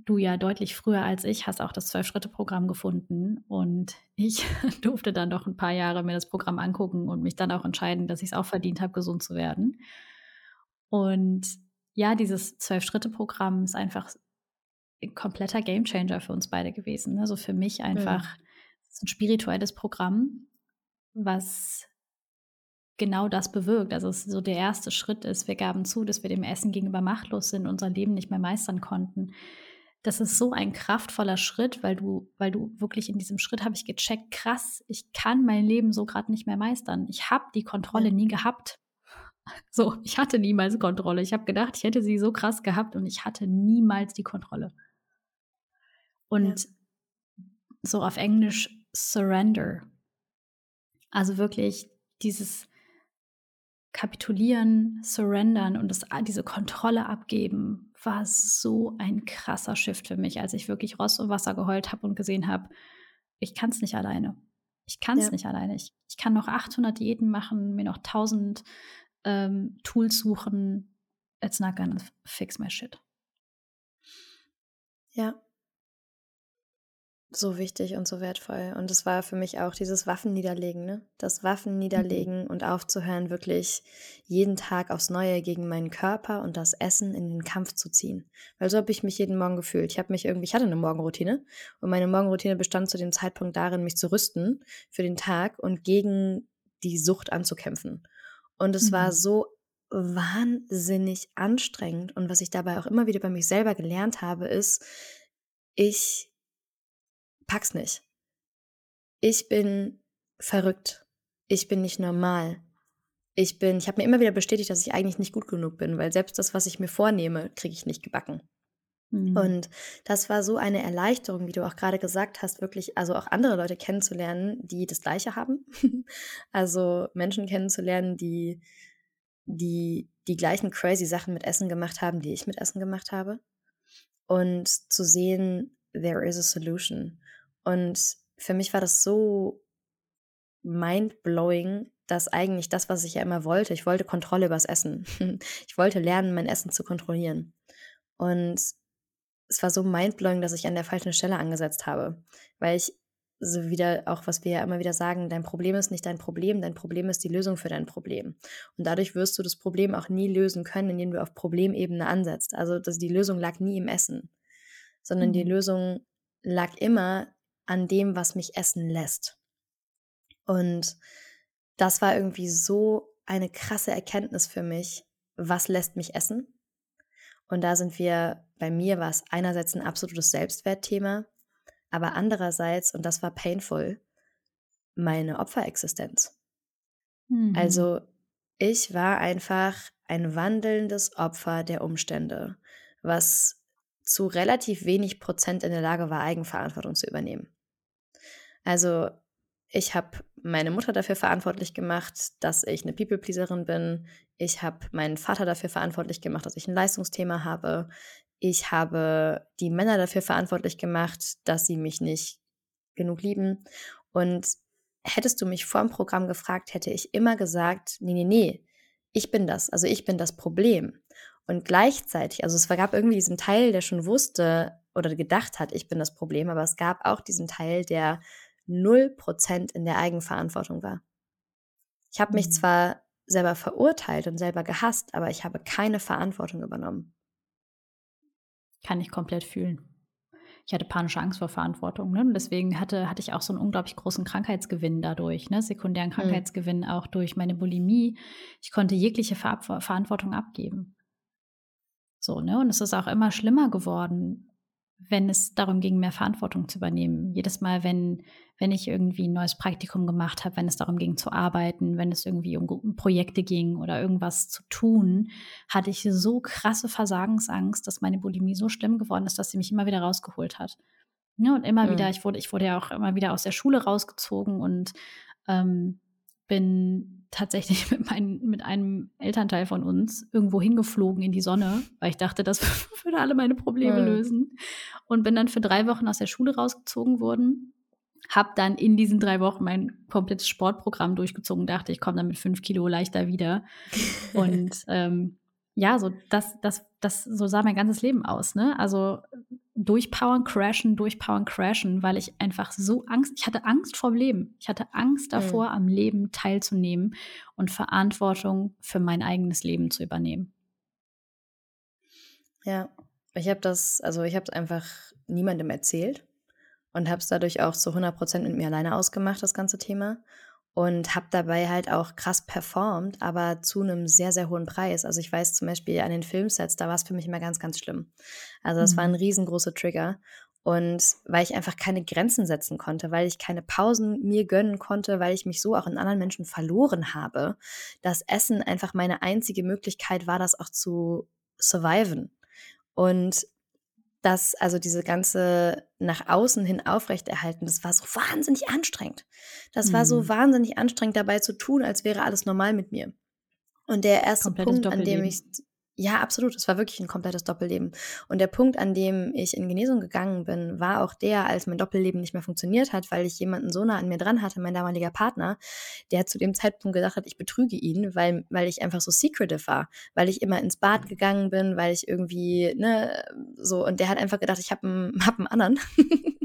du ja deutlich früher als ich hast auch das Zwölf-Schritte-Programm gefunden und ich durfte dann doch ein paar Jahre mir das Programm angucken und mich dann auch entscheiden, dass ich es auch verdient habe, gesund zu werden. Und ja, dieses Zwölf-Schritte-Programm ist einfach ein kompletter Gamechanger für uns beide gewesen. Also für mich einfach mhm. ein spirituelles Programm, was genau das bewirkt. Also so der erste Schritt ist, wir gaben zu, dass wir dem Essen gegenüber machtlos sind, unser Leben nicht mehr meistern konnten. Das ist so ein kraftvoller Schritt, weil du, weil du wirklich in diesem Schritt habe ich gecheckt, krass, ich kann mein Leben so gerade nicht mehr meistern. Ich habe die Kontrolle nie gehabt. So, ich hatte niemals Kontrolle. Ich habe gedacht, ich hätte sie so krass gehabt und ich hatte niemals die Kontrolle. Und ja. so auf Englisch Surrender. Also wirklich dieses Kapitulieren, Surrendern und das, diese Kontrolle abgeben war so ein krasser Shift für mich, als ich wirklich Rost und Wasser geheult habe und gesehen habe, ich kann es nicht alleine. Ich kann es ja. nicht alleine. Ich, ich, kann noch 800 Diäten machen, mir noch 1000 ähm, Tools suchen. It's not gonna fix my shit. Ja, so wichtig und so wertvoll. Und es war für mich auch dieses Waffenniederlegen, ne? Das Waffenniederlegen mhm. und aufzuhören, wirklich jeden Tag aufs Neue gegen meinen Körper und das Essen in den Kampf zu ziehen. Weil so habe ich mich jeden Morgen gefühlt. Ich habe mich irgendwie, ich hatte eine Morgenroutine und meine Morgenroutine bestand zu dem Zeitpunkt darin, mich zu rüsten für den Tag und gegen die Sucht anzukämpfen. Und es mhm. war so wahnsinnig anstrengend. Und was ich dabei auch immer wieder bei mich selber gelernt habe, ist, ich pack's nicht. Ich bin verrückt. Ich bin nicht normal. Ich bin, ich habe mir immer wieder bestätigt, dass ich eigentlich nicht gut genug bin, weil selbst das, was ich mir vornehme, kriege ich nicht gebacken. Mhm. Und das war so eine Erleichterung, wie du auch gerade gesagt hast, wirklich, also auch andere Leute kennenzulernen, die das Gleiche haben. also Menschen kennenzulernen, die, die die gleichen crazy Sachen mit Essen gemacht haben, die ich mit Essen gemacht habe. Und zu sehen, there is a solution. Und für mich war das so mind-blowing, dass eigentlich das, was ich ja immer wollte, ich wollte Kontrolle übers Essen. Ich wollte lernen, mein Essen zu kontrollieren. Und es war so mind-blowing, dass ich an der falschen Stelle angesetzt habe, weil ich so wieder auch, was wir ja immer wieder sagen, dein Problem ist nicht dein Problem, dein Problem ist die Lösung für dein Problem. Und dadurch wirst du das Problem auch nie lösen können, indem du auf Problemebene ansetzt. Also das, die Lösung lag nie im Essen, sondern mhm. die Lösung lag immer an dem, was mich essen lässt. Und das war irgendwie so eine krasse Erkenntnis für mich, was lässt mich essen. Und da sind wir, bei mir war es einerseits ein absolutes Selbstwertthema, aber andererseits, und das war painful, meine Opferexistenz. Mhm. Also ich war einfach ein wandelndes Opfer der Umstände, was zu relativ wenig Prozent in der Lage war, Eigenverantwortung zu übernehmen. Also ich habe meine Mutter dafür verantwortlich gemacht, dass ich eine People-Pleaserin bin. Ich habe meinen Vater dafür verantwortlich gemacht, dass ich ein Leistungsthema habe. Ich habe die Männer dafür verantwortlich gemacht, dass sie mich nicht genug lieben. Und hättest du mich vor dem Programm gefragt, hätte ich immer gesagt, nee, nee, nee, ich bin das, also ich bin das Problem. Und gleichzeitig, also es gab irgendwie diesen Teil, der schon wusste oder gedacht hat, ich bin das Problem, aber es gab auch diesen Teil, der 0% in der Eigenverantwortung war. Ich habe mich mhm. zwar selber verurteilt und selber gehasst, aber ich habe keine Verantwortung übernommen. Kann ich komplett fühlen. Ich hatte panische Angst vor Verantwortung. Ne? Und deswegen hatte, hatte ich auch so einen unglaublich großen Krankheitsgewinn dadurch, ne? sekundären mhm. Krankheitsgewinn mhm. auch durch meine Bulimie. Ich konnte jegliche Ver Verantwortung abgeben. So, ne? Und es ist auch immer schlimmer geworden, wenn es darum ging, mehr Verantwortung zu übernehmen. Jedes Mal, wenn, wenn ich irgendwie ein neues Praktikum gemacht habe, wenn es darum ging zu arbeiten, wenn es irgendwie um Projekte ging oder irgendwas zu tun, hatte ich so krasse Versagensangst, dass meine Bulimie so schlimm geworden ist, dass sie mich immer wieder rausgeholt hat. Ja, und immer mhm. wieder, ich wurde, ich wurde ja auch immer wieder aus der Schule rausgezogen und ähm, bin tatsächlich mit, mein, mit einem Elternteil von uns irgendwo hingeflogen in die Sonne, weil ich dachte, das würde alle meine Probleme mhm. lösen. Und bin dann für drei Wochen aus der Schule rausgezogen worden. Hab dann in diesen drei Wochen mein komplettes Sportprogramm durchgezogen, dachte, ich komme dann mit fünf Kilo leichter wieder. Und ähm, ja, so das, das, das, so sah mein ganzes Leben aus, ne? Also durchpowern, crashen, durchpowern, crashen, weil ich einfach so Angst, ich hatte Angst vor dem Leben. Ich hatte Angst davor, mhm. am Leben teilzunehmen und Verantwortung für mein eigenes Leben zu übernehmen. Ja, ich habe das, also ich habe es einfach niemandem erzählt und habe es dadurch auch zu 100 Prozent mit mir alleine ausgemacht, das ganze Thema und habe dabei halt auch krass performt, aber zu einem sehr, sehr hohen Preis. Also ich weiß zum Beispiel an den Filmsets, da war es für mich immer ganz, ganz schlimm. Also das mhm. war ein riesengroßer Trigger. Und weil ich einfach keine Grenzen setzen konnte, weil ich keine Pausen mir gönnen konnte, weil ich mich so auch in anderen Menschen verloren habe, dass Essen einfach meine einzige Möglichkeit war, das auch zu surviven. Und das, also diese ganze nach außen hin aufrechterhalten, das war so wahnsinnig anstrengend. Das mhm. war so mhm. wahnsinnig anstrengend dabei zu tun, als wäre alles normal mit mir. Und der erste Komplettes Punkt, an dem ich ja, absolut. Es war wirklich ein komplettes Doppelleben. Und der Punkt, an dem ich in Genesung gegangen bin, war auch der, als mein Doppelleben nicht mehr funktioniert hat, weil ich jemanden so nah an mir dran hatte, mein damaliger Partner, der zu dem Zeitpunkt gedacht hat, ich betrüge ihn, weil, weil ich einfach so secretive war, weil ich immer ins Bad gegangen bin, weil ich irgendwie, ne, so, und der hat einfach gedacht, ich habe einen, hab einen anderen.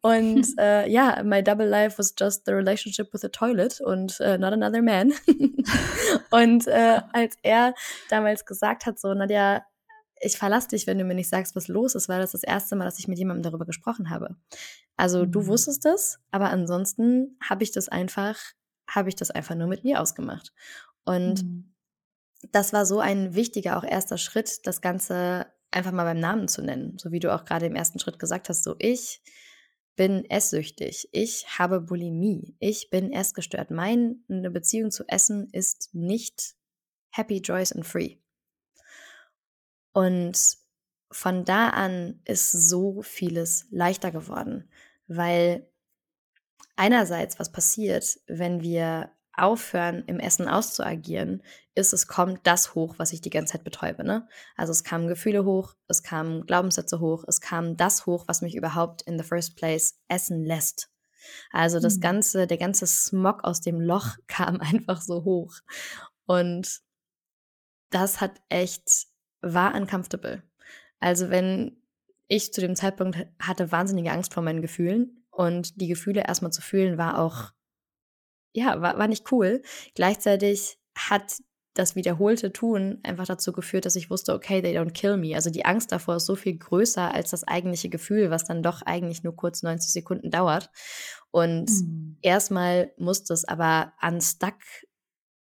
Und äh, ja, my double life was just the relationship with a toilet und uh, not another man. und äh, als er damals gesagt hat, so, Nadja, ich verlasse dich, wenn du mir nicht sagst, was los ist, war das das erste Mal, dass ich mit jemandem darüber gesprochen habe. Also mhm. du wusstest das, aber ansonsten habe ich das einfach, habe ich das einfach nur mit mir ausgemacht. Und mhm. das war so ein wichtiger auch erster Schritt, das Ganze einfach mal beim Namen zu nennen. So wie du auch gerade im ersten Schritt gesagt hast, so ich bin esssüchtig, ich habe Bulimie, ich bin essgestört. Meine Beziehung zu Essen ist nicht happy, joyous and free. Und von da an ist so vieles leichter geworden, weil einerseits was passiert, wenn wir aufhören, im Essen auszuagieren, ist, es kommt das hoch, was ich die ganze Zeit betäube. Ne? Also es kamen Gefühle hoch, es kamen Glaubenssätze hoch, es kam das hoch, was mich überhaupt in the first place essen lässt. Also das mhm. ganze, der ganze Smog aus dem Loch kam einfach so hoch. Und das hat echt, war uncomfortable. Also wenn ich zu dem Zeitpunkt hatte wahnsinnige Angst vor meinen Gefühlen Und die Gefühle erstmal zu fühlen, war auch, ja, war, war nicht cool. Gleichzeitig hat das wiederholte Tun einfach dazu geführt, dass ich wusste, okay, they don't kill me. Also die Angst davor ist so viel größer als das eigentliche Gefühl, was dann doch eigentlich nur kurz 90 Sekunden dauert. Und mhm. erstmal musste es aber unstuck,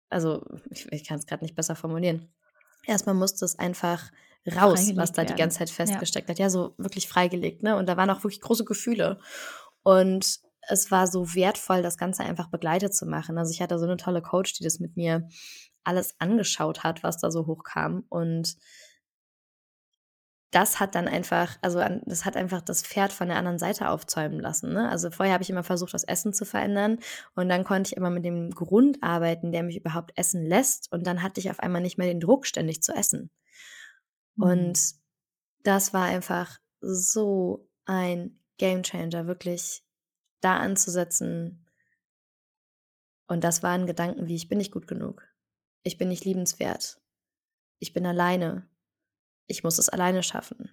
also ich, ich kann es gerade nicht besser formulieren. Erstmal musste es einfach raus, was da die ganze Zeit festgesteckt ja. hat. Ja, so wirklich freigelegt, ne? Und da waren auch wirklich große Gefühle. Und es war so wertvoll, das Ganze einfach begleitet zu machen. Also ich hatte so eine tolle Coach, die das mit mir alles angeschaut hat, was da so hochkam. Und das hat dann einfach, also das hat einfach das Pferd von der anderen Seite aufzäumen lassen. Ne? Also vorher habe ich immer versucht, das Essen zu verändern und dann konnte ich immer mit dem Grund arbeiten, der mich überhaupt essen lässt und dann hatte ich auf einmal nicht mehr den Druck, ständig zu essen. Mhm. Und das war einfach so ein Game Changer, wirklich da anzusetzen. Und das waren Gedanken wie, ich bin nicht gut genug. Ich bin nicht liebenswert. Ich bin alleine. Ich muss es alleine schaffen.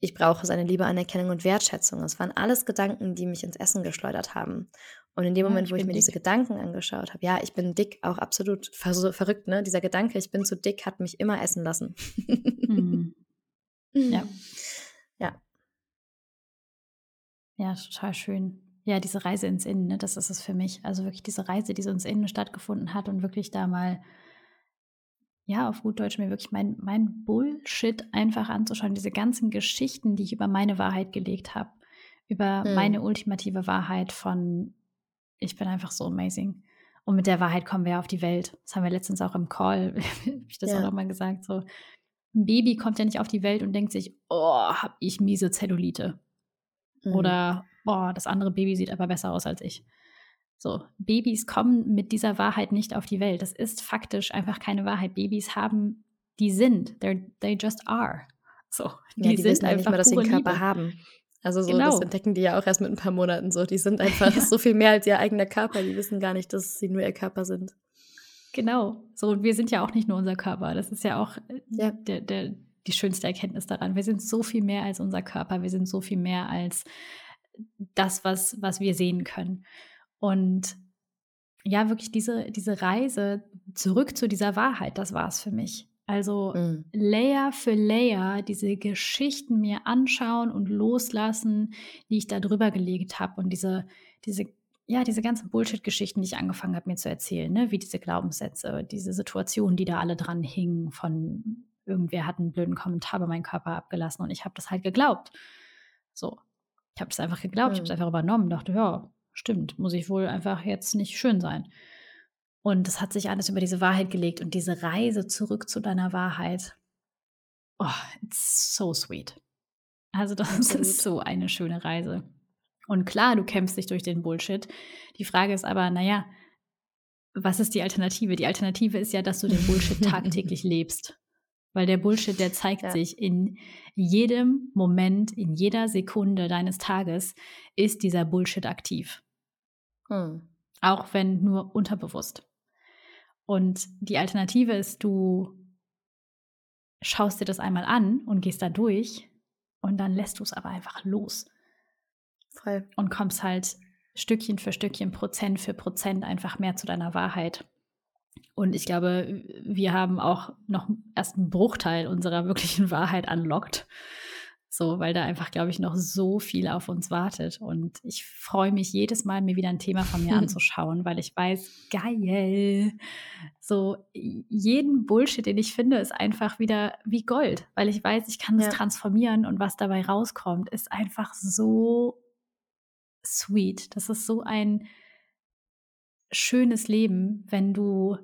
Ich brauche seine Liebe, Anerkennung und Wertschätzung. Das waren alles Gedanken, die mich ins Essen geschleudert haben. Und in dem ja, Moment, wo ich mir dick. diese Gedanken angeschaut habe, ja, ich bin dick, auch absolut ver verrückt, ne? Dieser Gedanke, ich bin zu dick, hat mich immer essen lassen. mhm. Ja. Ja. Ja, total schön. Ja, diese Reise ins Innen, ne, das ist es für mich. Also wirklich diese Reise, die so ins Innen stattgefunden hat und wirklich da mal, ja, auf gut Deutsch mir wirklich mein, mein Bullshit einfach anzuschauen. Diese ganzen Geschichten, die ich über meine Wahrheit gelegt habe, über hm. meine ultimative Wahrheit von ich bin einfach so amazing. Und mit der Wahrheit kommen wir auf die Welt. Das haben wir letztens auch im Call, habe ich das ja. auch nochmal gesagt. So, ein Baby kommt ja nicht auf die Welt und denkt sich, oh, hab ich miese Zellulite. Mhm. Oder, oh, das andere Baby sieht aber besser aus als ich. So, Babys kommen mit dieser Wahrheit nicht auf die Welt. Das ist faktisch einfach keine Wahrheit. Babys haben, die sind, They're, they just are. So, die, ja, die sind einfach nicht mal, dass sie einen Körper Liebe. haben. Also so, genau. das entdecken die ja auch erst mit ein paar Monaten so. Die sind einfach ja. so viel mehr als ihr eigener Körper. Die wissen gar nicht, dass sie nur ihr Körper sind. Genau. So, und wir sind ja auch nicht nur unser Körper. Das ist ja auch äh, ja. Der, der, die schönste Erkenntnis daran. Wir sind so viel mehr als unser Körper. Wir sind so viel mehr als das, was, was wir sehen können. Und ja, wirklich diese, diese Reise zurück zu dieser Wahrheit, das war es für mich. Also mhm. Layer für Layer diese Geschichten mir anschauen und loslassen, die ich da drüber gelegt habe und diese, diese, ja, diese ganzen Bullshit-Geschichten, die ich angefangen habe, mir zu erzählen, ne? wie diese Glaubenssätze, diese Situationen, die da alle dran hingen, von irgendwer hat einen blöden Kommentar über meinen Körper abgelassen und ich habe das halt geglaubt. So, ich habe es einfach geglaubt, mhm. ich habe es einfach übernommen, dachte, ja, stimmt, muss ich wohl einfach jetzt nicht schön sein. Und es hat sich alles über diese Wahrheit gelegt und diese Reise zurück zu deiner Wahrheit. Oh, it's so sweet. Also das Absolut. ist so eine schöne Reise. Und klar, du kämpfst dich durch den Bullshit. Die Frage ist aber, naja, was ist die Alternative? Die Alternative ist ja, dass du den Bullshit tagtäglich lebst. Weil der Bullshit, der zeigt ja. sich in jedem Moment, in jeder Sekunde deines Tages, ist dieser Bullshit aktiv. Hm. Auch wenn nur unterbewusst. Und die Alternative ist, du schaust dir das einmal an und gehst da durch und dann lässt du es aber einfach los. Voll. Und kommst halt Stückchen für Stückchen, Prozent für Prozent einfach mehr zu deiner Wahrheit. Und ich glaube, wir haben auch noch erst einen Bruchteil unserer wirklichen Wahrheit unlockt. So, weil da einfach, glaube ich, noch so viel auf uns wartet. Und ich freue mich jedes Mal, mir wieder ein Thema von mir anzuschauen, weil ich weiß, geil. So, jeden Bullshit, den ich finde, ist einfach wieder wie Gold, weil ich weiß, ich kann es ja. transformieren und was dabei rauskommt, ist einfach so sweet. Das ist so ein schönes Leben, wenn du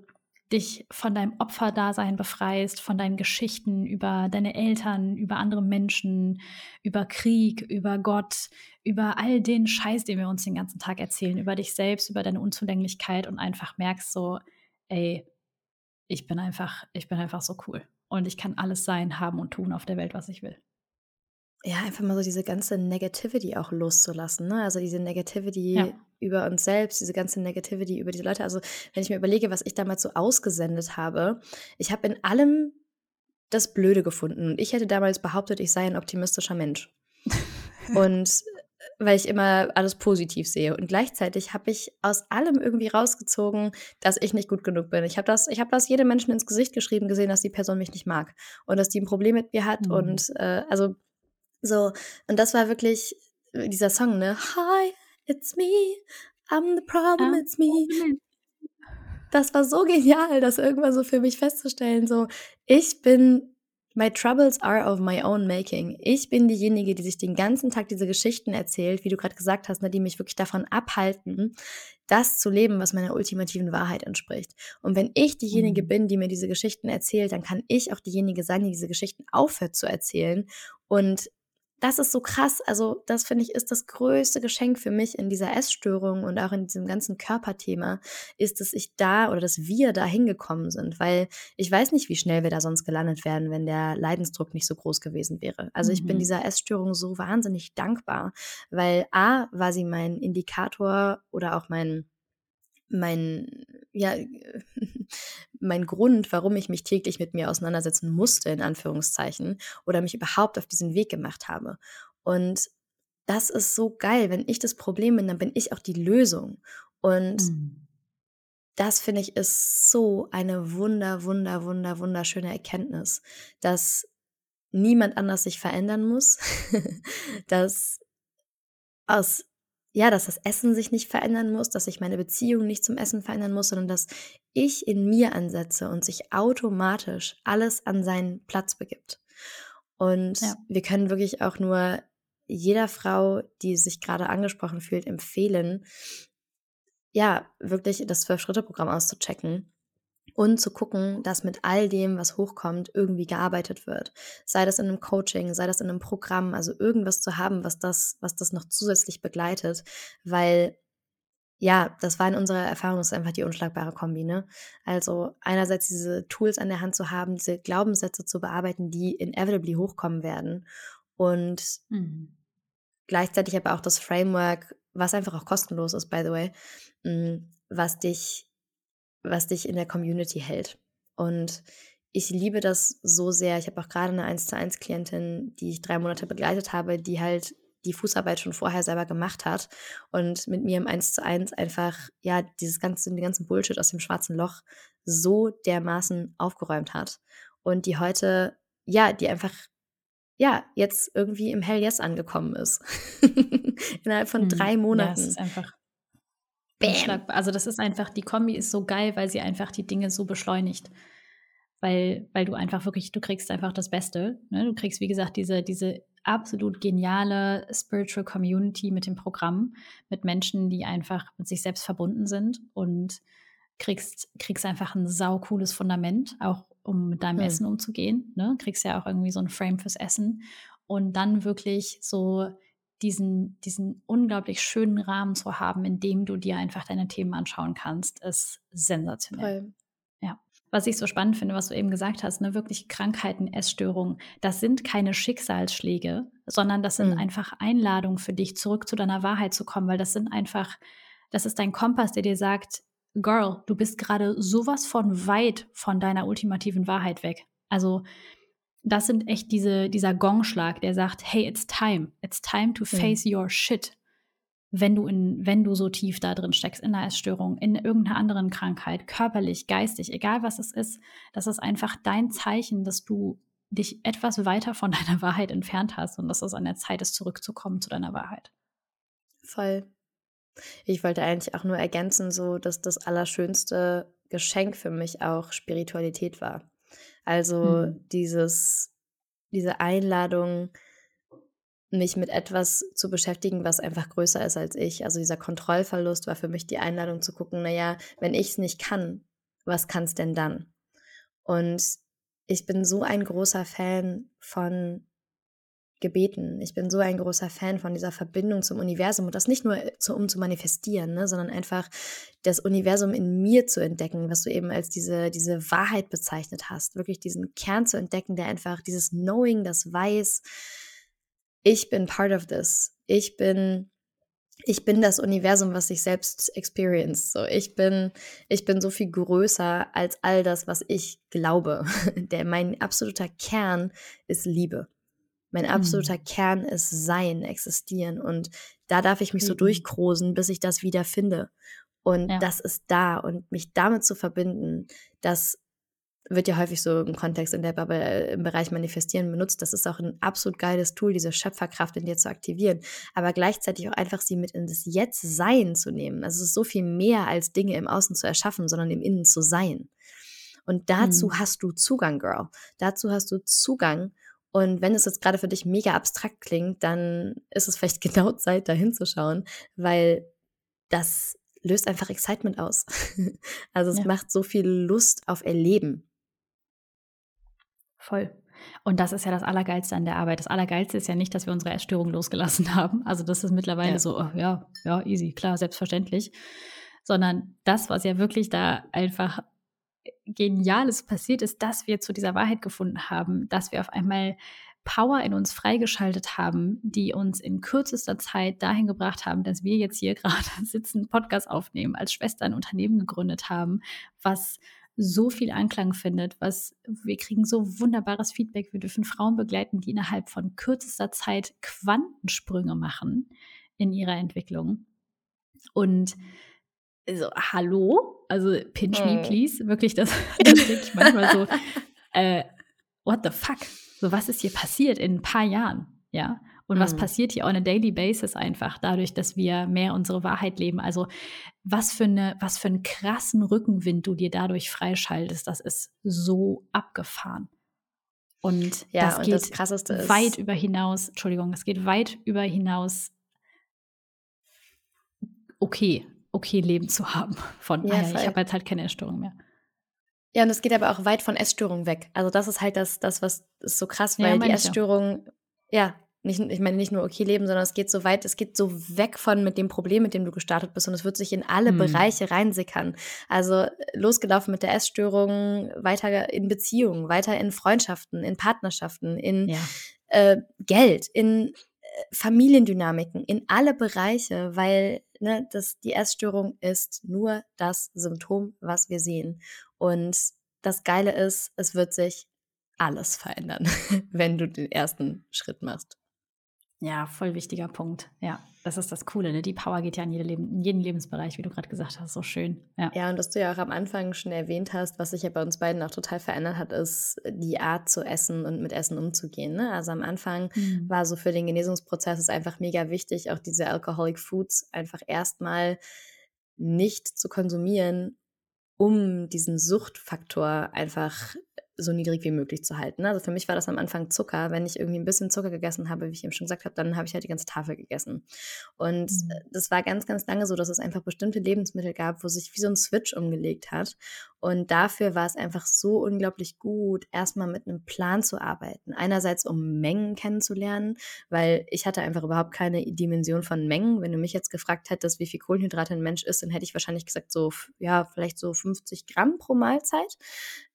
dich von deinem Opferdasein befreist, von deinen Geschichten über deine Eltern, über andere Menschen, über Krieg, über Gott, über all den Scheiß, den wir uns den ganzen Tag erzählen, über dich selbst, über deine Unzulänglichkeit und einfach merkst so, ey, ich bin einfach, ich bin einfach so cool und ich kann alles sein, haben und tun auf der Welt, was ich will ja, einfach mal so diese ganze Negativity auch loszulassen. Ne? Also diese Negativity ja. Über uns selbst, diese ganze Negativity über diese Leute. Also wenn ich mir überlege, was ich damals so ausgesendet habe, ich habe in allem das Blöde gefunden. Und ich hätte damals behauptet, ich sei ein optimistischer Mensch. Und weil ich immer alles positiv sehe. Und gleichzeitig habe ich aus allem irgendwie rausgezogen, dass ich nicht gut genug bin. Ich habe das, ich habe das jedem Menschen ins Gesicht geschrieben, gesehen, dass die Person mich nicht mag und dass die ein Problem mit mir hat. Mhm. Und äh, also so, und das war wirklich dieser Song, ne? Hi, it's me, I'm the problem, ah, it's me. Das war so genial, das irgendwann so für mich festzustellen. So, ich bin My troubles are of my own making. Ich bin diejenige, die sich den ganzen Tag diese Geschichten erzählt, wie du gerade gesagt hast, ne, die mich wirklich davon abhalten, das zu leben, was meiner ultimativen Wahrheit entspricht. Und wenn ich diejenige mhm. bin, die mir diese Geschichten erzählt, dann kann ich auch diejenige sein, die diese Geschichten aufhört zu erzählen und das ist so krass. Also, das finde ich ist das größte Geschenk für mich in dieser Essstörung und auch in diesem ganzen Körperthema, ist, dass ich da oder dass wir da hingekommen sind, weil ich weiß nicht, wie schnell wir da sonst gelandet wären, wenn der Leidensdruck nicht so groß gewesen wäre. Also, ich bin mhm. dieser Essstörung so wahnsinnig dankbar, weil A, war sie mein Indikator oder auch mein mein, ja, mein Grund, warum ich mich täglich mit mir auseinandersetzen musste, in Anführungszeichen, oder mich überhaupt auf diesen Weg gemacht habe. Und das ist so geil. Wenn ich das Problem bin, dann bin ich auch die Lösung. Und mhm. das finde ich ist so eine wunder, wunder, wunder, wunderschöne Erkenntnis, dass niemand anders sich verändern muss, dass aus ja, dass das Essen sich nicht verändern muss, dass sich meine Beziehung nicht zum Essen verändern muss, sondern dass ich in mir ansetze und sich automatisch alles an seinen Platz begibt. Und ja. wir können wirklich auch nur jeder Frau, die sich gerade angesprochen fühlt, empfehlen, ja, wirklich das Zwölf-Schritte-Programm auszuchecken und zu gucken, dass mit all dem, was hochkommt, irgendwie gearbeitet wird. Sei das in einem Coaching, sei das in einem Programm, also irgendwas zu haben, was das, was das noch zusätzlich begleitet, weil ja, das war in unserer Erfahrung, das ist einfach die unschlagbare Kombi, ne? Also einerseits diese Tools an der Hand zu haben, diese Glaubenssätze zu bearbeiten, die inevitably hochkommen werden und mhm. gleichzeitig aber auch das Framework, was einfach auch kostenlos ist, by the way, mm, was dich was dich in der Community hält. Und ich liebe das so sehr. Ich habe auch gerade eine 1 zu 1 Klientin, die ich drei Monate begleitet habe, die halt die Fußarbeit schon vorher selber gemacht hat und mit mir im 1 zu 1 einfach, ja, dieses ganze, den ganzen Bullshit aus dem schwarzen Loch so dermaßen aufgeräumt hat. Und die heute, ja, die einfach, ja, jetzt irgendwie im Hell Yes angekommen ist. Innerhalb von hm. drei Monaten. Ja, es ist einfach Bam. Also das ist einfach, die Kombi ist so geil, weil sie einfach die Dinge so beschleunigt. Weil, weil du einfach wirklich, du kriegst einfach das Beste. Ne? Du kriegst, wie gesagt, diese, diese absolut geniale Spiritual Community mit dem Programm, mit Menschen, die einfach mit sich selbst verbunden sind und kriegst, kriegst einfach ein saucooles Fundament, auch um mit deinem hm. Essen umzugehen. Ne? Kriegst ja auch irgendwie so ein Frame fürs Essen. Und dann wirklich so diesen, diesen unglaublich schönen Rahmen zu haben, in dem du dir einfach deine Themen anschauen kannst, ist sensationell. Voll. Ja. Was ich so spannend finde, was du eben gesagt hast, ne, wirklich Krankheiten, Essstörungen, das sind keine Schicksalsschläge, sondern das sind mhm. einfach Einladungen für dich, zurück zu deiner Wahrheit zu kommen, weil das sind einfach, das ist dein Kompass, der dir sagt, Girl, du bist gerade sowas von weit von deiner ultimativen Wahrheit weg. Also das sind echt diese, dieser Gongschlag, der sagt, hey, it's time. It's time to face mhm. your shit. Wenn du, in, wenn du so tief da drin steckst, in einer Essstörung, in irgendeiner anderen Krankheit, körperlich, geistig, egal was es ist, das ist einfach dein Zeichen, dass du dich etwas weiter von deiner Wahrheit entfernt hast und dass es an der Zeit ist, zurückzukommen zu deiner Wahrheit. Voll. Ich wollte eigentlich auch nur ergänzen, so dass das allerschönste Geschenk für mich auch Spiritualität war. Also mhm. dieses, diese Einladung, mich mit etwas zu beschäftigen, was einfach größer ist als ich. Also dieser Kontrollverlust war für mich die Einladung zu gucken, naja, wenn ich es nicht kann, was kann es denn dann? Und ich bin so ein großer Fan von gebeten. Ich bin so ein großer Fan von dieser Verbindung zum Universum und das nicht nur zu, um zu manifestieren, ne, sondern einfach das Universum in mir zu entdecken, was du eben als diese, diese Wahrheit bezeichnet hast. Wirklich diesen Kern zu entdecken, der einfach dieses Knowing, das weiß, ich bin part of this. Ich bin ich bin das Universum, was sich selbst experience. So, ich bin, ich bin so viel größer als all das, was ich glaube. Der, mein absoluter Kern ist Liebe. Mein absoluter mhm. Kern ist Sein, Existieren. Und da darf ich mich so durchkrosen, bis ich das wieder finde. Und ja. das ist da. Und mich damit zu verbinden, das wird ja häufig so im Kontext in der Bubble äh, im Bereich Manifestieren benutzt. Das ist auch ein absolut geiles Tool, diese Schöpferkraft in dir zu aktivieren, aber gleichzeitig auch einfach sie mit in das Jetzt-Sein zu nehmen. Also es ist so viel mehr als Dinge im Außen zu erschaffen, sondern im Innen zu sein. Und dazu mhm. hast du Zugang, Girl. Dazu hast du Zugang. Und wenn es jetzt gerade für dich mega abstrakt klingt, dann ist es vielleicht genau Zeit, da hinzuschauen, weil das löst einfach Excitement aus. also es ja. macht so viel Lust auf Erleben. Voll. Und das ist ja das Allergeilste an der Arbeit. Das Allergeilste ist ja nicht, dass wir unsere Essstörung losgelassen haben. Also das ist mittlerweile ja. so, oh, ja, ja, easy, klar, selbstverständlich. Sondern das, was ja wirklich da einfach Geniales passiert ist, dass wir zu dieser Wahrheit gefunden haben, dass wir auf einmal Power in uns freigeschaltet haben, die uns in kürzester Zeit dahin gebracht haben, dass wir jetzt hier gerade sitzen, Podcast aufnehmen, als Schwester ein Unternehmen gegründet haben, was so viel Anklang findet, was wir kriegen so wunderbares Feedback. Wir dürfen Frauen begleiten, die innerhalb von kürzester Zeit Quantensprünge machen in ihrer Entwicklung. Und so, hallo, also pinch me, oh. please. Wirklich, das, das denke ich manchmal so, äh, what the fuck? So, was ist hier passiert in ein paar Jahren? Ja. Und was mhm. passiert hier on a daily basis einfach dadurch, dass wir mehr unsere Wahrheit leben? Also was für eine, was für einen krassen Rückenwind du dir dadurch freischaltest, das ist so abgefahren. Und ja, das und geht das weit über hinaus, Entschuldigung, es geht weit über hinaus, okay, okay Leben zu haben. Von, ja, ah ja, ich habe jetzt halt keine Essstörung mehr. Ja, und es geht aber auch weit von Essstörungen weg. Also das ist halt das, das was ist so krass, weil ja, die Essstörung, ja, nicht, ich meine nicht nur okay leben, sondern es geht so weit, es geht so weg von mit dem Problem, mit dem du gestartet bist und es wird sich in alle mhm. Bereiche reinsickern. Also losgelaufen mit der Essstörung, weiter in Beziehungen, weiter in Freundschaften, in Partnerschaften, in ja. äh, Geld, in äh, Familiendynamiken, in alle Bereiche, weil ne, das, die Essstörung ist nur das Symptom, was wir sehen. Und das Geile ist, es wird sich alles verändern, wenn du den ersten Schritt machst. Ja, voll wichtiger Punkt. Ja, das ist das Coole. Ne? Die Power geht ja in, jede Leben, in jeden Lebensbereich, wie du gerade gesagt hast. So schön. Ja. ja, und was du ja auch am Anfang schon erwähnt hast, was sich ja bei uns beiden auch total verändert hat, ist die Art zu essen und mit Essen umzugehen. Ne? Also am Anfang mhm. war so für den Genesungsprozess ist einfach mega wichtig, auch diese Alcoholic Foods einfach erstmal nicht zu konsumieren, um diesen Suchtfaktor einfach so niedrig wie möglich zu halten. Ne? Also für mich war das am Anfang Zucker. Wenn ich irgendwie ein bisschen Zucker gegessen habe, wie ich eben schon gesagt habe, dann habe ich halt die ganze Tafel gegessen. Und mhm. das war ganz, ganz lange so, dass es einfach bestimmte Lebensmittel gab, wo sich wie so ein Switch umgelegt hat. Und dafür war es einfach so unglaublich gut, erstmal mit einem Plan zu arbeiten. Einerseits, um Mengen kennenzulernen, weil ich hatte einfach überhaupt keine Dimension von Mengen. Wenn du mich jetzt gefragt hättest, wie viel Kohlenhydrate ein Mensch isst, dann hätte ich wahrscheinlich gesagt, so, ja, vielleicht so 50 Gramm pro Mahlzeit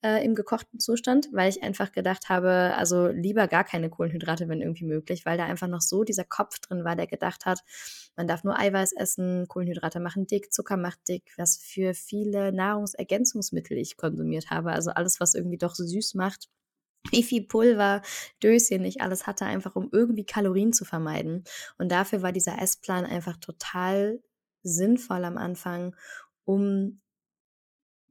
äh, im gekochten Zustand, weil ich einfach gedacht habe, also lieber gar keine Kohlenhydrate, wenn irgendwie möglich, weil da einfach noch so dieser Kopf drin war, der gedacht hat, man darf nur Eiweiß essen, Kohlenhydrate machen dick, Zucker macht dick, was für viele Nahrungsergänzungsmittel ich konsumiert habe. Also alles, was irgendwie doch süß macht. Wie viel Pulver, Döschen ich alles hatte, einfach um irgendwie Kalorien zu vermeiden. Und dafür war dieser Essplan einfach total sinnvoll am Anfang, um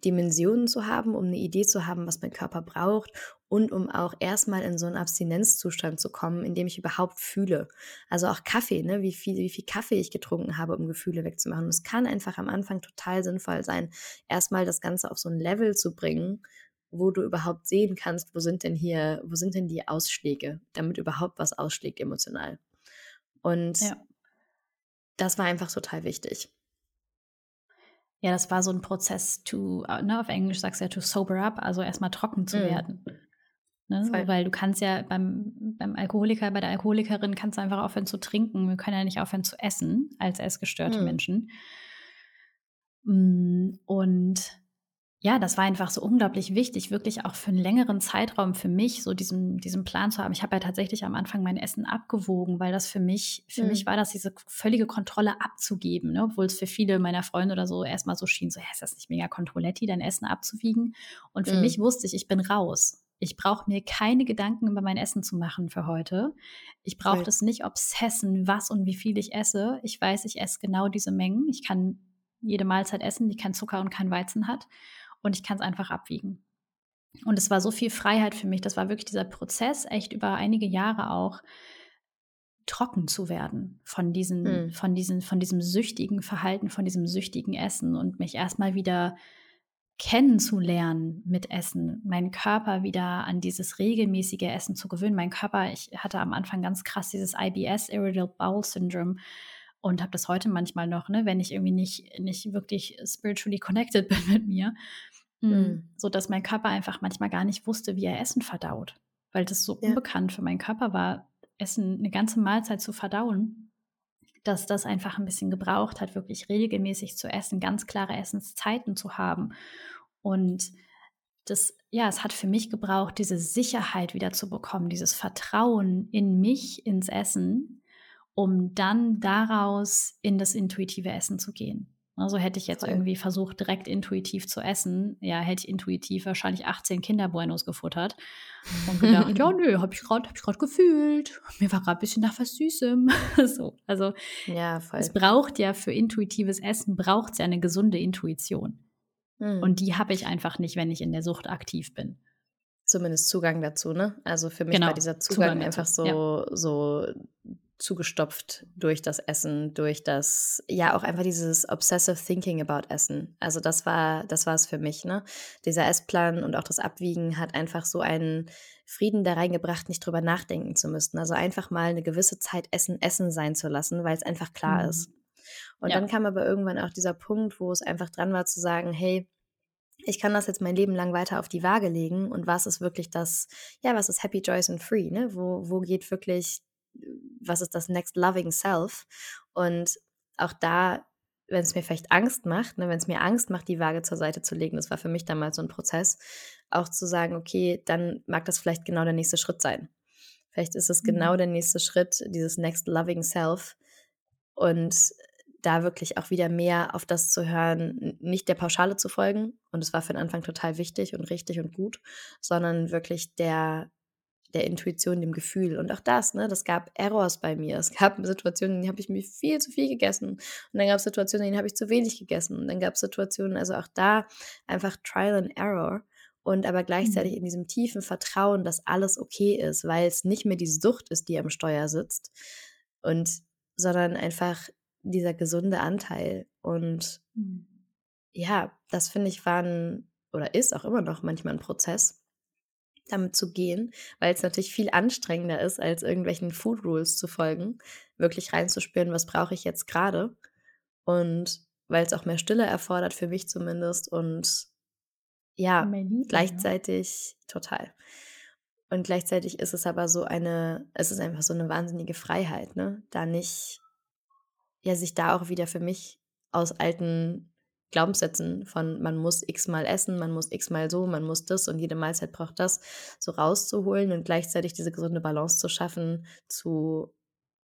Dimensionen zu haben, um eine Idee zu haben, was mein Körper braucht und um auch erstmal in so einen Abstinenzzustand zu kommen, in dem ich überhaupt fühle. Also auch Kaffee, ne? wie, viel, wie viel Kaffee ich getrunken habe, um Gefühle wegzumachen. Und es kann einfach am Anfang total sinnvoll sein, erstmal das Ganze auf so ein Level zu bringen, wo du überhaupt sehen kannst, wo sind denn hier, wo sind denn die Ausschläge, damit überhaupt was ausschlägt emotional. Und ja. das war einfach total wichtig. Ja, das war so ein Prozess to, äh, ne, auf Englisch sagst du ja to sober up, also erstmal trocken zu mm. werden. Ne? Weil du kannst ja beim, beim Alkoholiker, bei der Alkoholikerin kannst du einfach aufhören zu trinken. Wir können ja nicht aufhören zu essen als essgestörte mm. Menschen. Mm, und ja, das war einfach so unglaublich wichtig, wirklich auch für einen längeren Zeitraum für mich, so diesen, diesen Plan zu haben. Ich habe ja tatsächlich am Anfang mein Essen abgewogen, weil das für mich, für mhm. mich war das diese völlige Kontrolle abzugeben, ne? obwohl es für viele meiner Freunde oder so erstmal so schien, so, ja, ist das nicht mega Kontrolletti, dein Essen abzuwiegen? Und für mhm. mich wusste ich, ich bin raus. Ich brauche mir keine Gedanken über mein Essen zu machen für heute. Ich brauche das nicht obsessen, was und wie viel ich esse. Ich weiß, ich esse genau diese Mengen. Ich kann jede Mahlzeit essen, die kein Zucker und kein Weizen hat. Und ich kann es einfach abwiegen. Und es war so viel Freiheit für mich. Das war wirklich dieser Prozess, echt über einige Jahre auch trocken zu werden von diesen, mhm. von diesen, von diesem süchtigen Verhalten, von diesem süchtigen Essen und mich erstmal wieder kennenzulernen mit Essen, meinen Körper wieder an dieses regelmäßige Essen zu gewöhnen. Mein Körper, ich hatte am Anfang ganz krass dieses IBS, Irritable Bowel Syndrome, und habe das heute manchmal noch, ne, wenn ich irgendwie nicht, nicht wirklich spiritually connected bin mit mir, mhm. so dass mein Körper einfach manchmal gar nicht wusste, wie er Essen verdaut, weil das so ja. unbekannt für meinen Körper war, Essen eine ganze Mahlzeit zu verdauen, dass das einfach ein bisschen gebraucht hat, wirklich regelmäßig zu essen, ganz klare Essenszeiten zu haben. Und das, ja, es hat für mich gebraucht, diese Sicherheit wieder zu bekommen, dieses Vertrauen in mich, ins Essen, um dann daraus in das intuitive Essen zu gehen. Also hätte ich jetzt Voll. irgendwie versucht, direkt intuitiv zu essen, ja, hätte ich intuitiv wahrscheinlich 18 Kinderbuenos gefuttert und gedacht, ja, nö, habe ich gerade hab gefühlt. Mir war gerade ein bisschen nach was Süßem. so, also ja, es braucht ja für intuitives Essen, braucht es ja eine gesunde Intuition. Mhm. Und die habe ich einfach nicht, wenn ich in der Sucht aktiv bin zumindest Zugang dazu, ne? Also für mich genau, war dieser Zugang, Zugang einfach so, ja. so zugestopft durch das Essen, durch das, ja, auch einfach dieses obsessive thinking about Essen. Also das war, das war es für mich, ne? Dieser Essplan und auch das Abwiegen hat einfach so einen Frieden da reingebracht, nicht drüber nachdenken zu müssen. Also einfach mal eine gewisse Zeit Essen, Essen sein zu lassen, weil es einfach klar mhm. ist. Und ja. dann kam aber irgendwann auch dieser Punkt, wo es einfach dran war zu sagen, hey, ich kann das jetzt mein Leben lang weiter auf die Waage legen und was ist wirklich das, ja, was ist Happy, Joyce and Free, ne? Wo, wo geht wirklich was ist das Next Loving Self? Und auch da, wenn es mir vielleicht Angst macht, ne, wenn es mir Angst macht, die Waage zur Seite zu legen, das war für mich damals so ein Prozess, auch zu sagen, okay, dann mag das vielleicht genau der nächste Schritt sein. Vielleicht ist es genau mhm. der nächste Schritt, dieses Next Loving Self. Und da wirklich auch wieder mehr auf das zu hören, nicht der Pauschale zu folgen. Und es war für den Anfang total wichtig und richtig und gut, sondern wirklich der der Intuition, dem Gefühl. Und auch das, ne, das gab Errors bei mir. Es gab Situationen, in denen habe ich mir viel zu viel gegessen. Und dann gab es Situationen, in denen habe ich zu wenig gegessen. Und dann gab es Situationen, also auch da einfach Trial and Error. Und aber gleichzeitig mhm. in diesem tiefen Vertrauen, dass alles okay ist, weil es nicht mehr die Sucht ist, die am Steuer sitzt. Und sondern einfach dieser gesunde Anteil. Und mhm. ja, das finde ich war ein, oder ist auch immer noch manchmal ein Prozess damit zu gehen, weil es natürlich viel anstrengender ist, als irgendwelchen Food Rules zu folgen, wirklich reinzuspüren, was brauche ich jetzt gerade. Und weil es auch mehr Stille erfordert, für mich zumindest. Und ja, Liebe, gleichzeitig ja. total. Und gleichzeitig ist es aber so eine, es ist einfach so eine wahnsinnige Freiheit, ne? Da nicht, ja, sich da auch wieder für mich aus alten Glaubenssätzen von man muss x-mal essen, man muss x-mal so, man muss das und jede Mahlzeit braucht das, so rauszuholen und gleichzeitig diese gesunde Balance zu schaffen zu,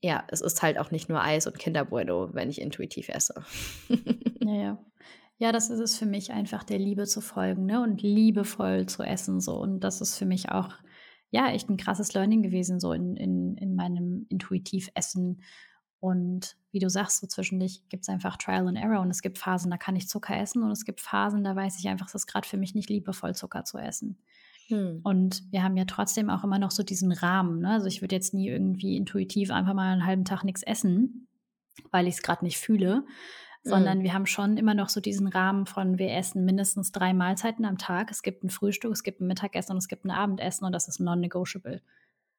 ja, es ist halt auch nicht nur Eis und Kinderbueno, wenn ich intuitiv esse. ja, ja. Ja, das ist es für mich einfach der Liebe zu folgen ne? und liebevoll zu essen so und das ist für mich auch ja echt ein krasses Learning gewesen so in, in, in meinem intuitiv Essen und wie du sagst, so zwischendurch gibt es einfach Trial and Error und es gibt Phasen, da kann ich Zucker essen und es gibt Phasen, da weiß ich einfach, es ist gerade für mich nicht liebevoll, Zucker zu essen. Hm. Und wir haben ja trotzdem auch immer noch so diesen Rahmen. Ne? Also ich würde jetzt nie irgendwie intuitiv einfach mal einen halben Tag nichts essen, weil ich es gerade nicht fühle, sondern hm. wir haben schon immer noch so diesen Rahmen von, wir essen mindestens drei Mahlzeiten am Tag. Es gibt ein Frühstück, es gibt ein Mittagessen und es gibt ein Abendessen und das ist non-negotiable.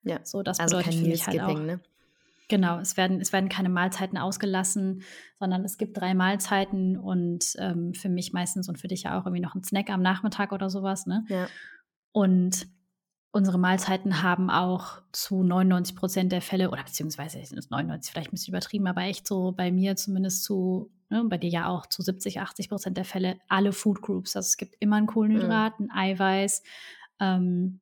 Ja, so das also bedeutet für mich halt auch. Ne? Genau, es werden, es werden keine Mahlzeiten ausgelassen, sondern es gibt drei Mahlzeiten und ähm, für mich meistens und für dich ja auch irgendwie noch ein Snack am Nachmittag oder sowas. Ne? Ja. Und unsere Mahlzeiten haben auch zu 99 Prozent der Fälle, oder beziehungsweise 99 vielleicht ein bisschen übertrieben, aber echt so bei mir zumindest zu, ne, bei dir ja auch zu 70, 80 Prozent der Fälle alle Food Groups. Also es gibt immer ein Kohlenhydrat, mhm. ein Eiweiß, ähm,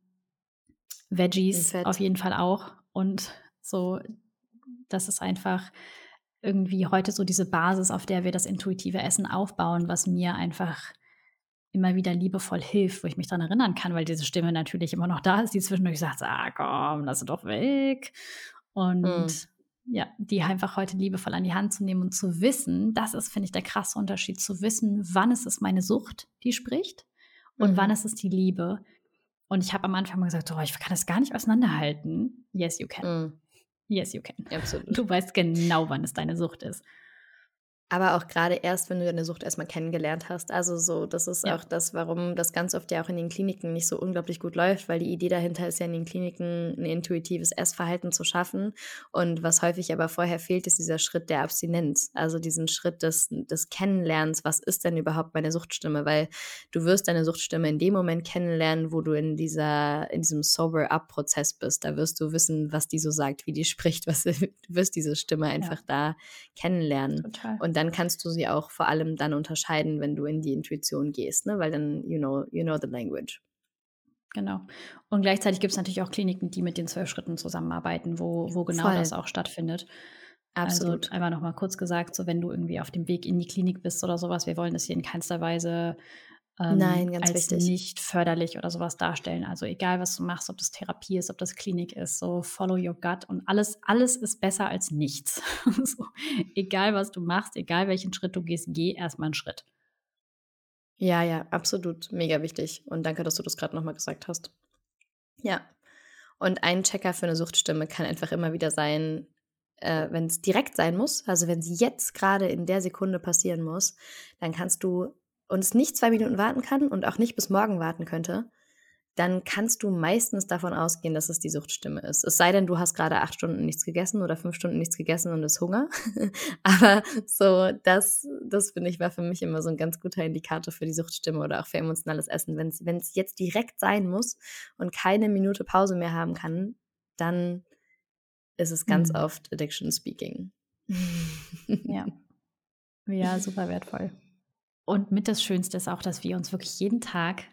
Veggies auf jeden Fall auch. Und so das ist einfach irgendwie heute so diese Basis, auf der wir das intuitive Essen aufbauen, was mir einfach immer wieder liebevoll hilft, wo ich mich daran erinnern kann, weil diese Stimme natürlich immer noch da ist, die zwischendurch sagt, ah komm, lass sie doch weg. Und mhm. ja, die einfach heute liebevoll an die Hand zu nehmen und zu wissen, das ist, finde ich, der krasse Unterschied, zu wissen, wann ist es meine Sucht, die spricht und mhm. wann ist es die Liebe. Und ich habe am Anfang mal gesagt, oh, ich kann das gar nicht auseinanderhalten. Yes, you can. Mhm. Yes, you can. Absolut. Du weißt genau, wann es deine Sucht ist. Aber auch gerade erst, wenn du deine Sucht erstmal kennengelernt hast. Also so, das ist ja. auch das, warum das ganz oft ja auch in den Kliniken nicht so unglaublich gut läuft, weil die Idee dahinter ist ja in den Kliniken ein intuitives Essverhalten zu schaffen. Und was häufig aber vorher fehlt, ist dieser Schritt der Abstinenz. Also diesen Schritt des, des Kennenlernens, was ist denn überhaupt meine Suchtstimme? Weil du wirst deine Suchtstimme in dem Moment kennenlernen, wo du in dieser, in diesem Sober-Up-Prozess bist. Da wirst du wissen, was die so sagt, wie die spricht, was du wirst diese Stimme einfach ja. da kennenlernen. Total. Und dann kannst du sie auch vor allem dann unterscheiden, wenn du in die Intuition gehst, ne? weil dann, you know, you know the language. Genau. Und gleichzeitig gibt es natürlich auch Kliniken, die mit den zwölf Schritten zusammenarbeiten, wo, wo genau Voll. das auch stattfindet. Also Absolut. Also einmal nochmal kurz gesagt, so wenn du irgendwie auf dem Weg in die Klinik bist oder sowas, wir wollen das hier in keinster Weise ähm, Nein, ganz als wichtig. nicht förderlich oder sowas darstellen. Also egal, was du machst, ob das Therapie ist, ob das Klinik ist, so follow your gut und alles, alles ist besser als nichts. so, egal, was du machst, egal welchen Schritt du gehst, geh erstmal einen Schritt. Ja, ja, absolut, mega wichtig. Und danke, dass du das gerade nochmal gesagt hast. Ja. Und ein Checker für eine Suchtstimme kann einfach immer wieder sein, äh, wenn es direkt sein muss, also wenn es jetzt gerade in der Sekunde passieren muss, dann kannst du und es nicht zwei Minuten warten kann und auch nicht bis morgen warten könnte, dann kannst du meistens davon ausgehen, dass es die Suchtstimme ist. Es sei denn, du hast gerade acht Stunden nichts gegessen oder fünf Stunden nichts gegessen und es Hunger. Aber so, das, das finde ich, war für mich immer so ein ganz guter Indikator für die Suchtstimme oder auch für emotionales Essen. Wenn es jetzt direkt sein muss und keine Minute Pause mehr haben kann, dann ist es ganz mhm. oft Addiction Speaking. ja. Ja, super wertvoll. Und mit das Schönste ist auch, dass wir uns wirklich jeden Tag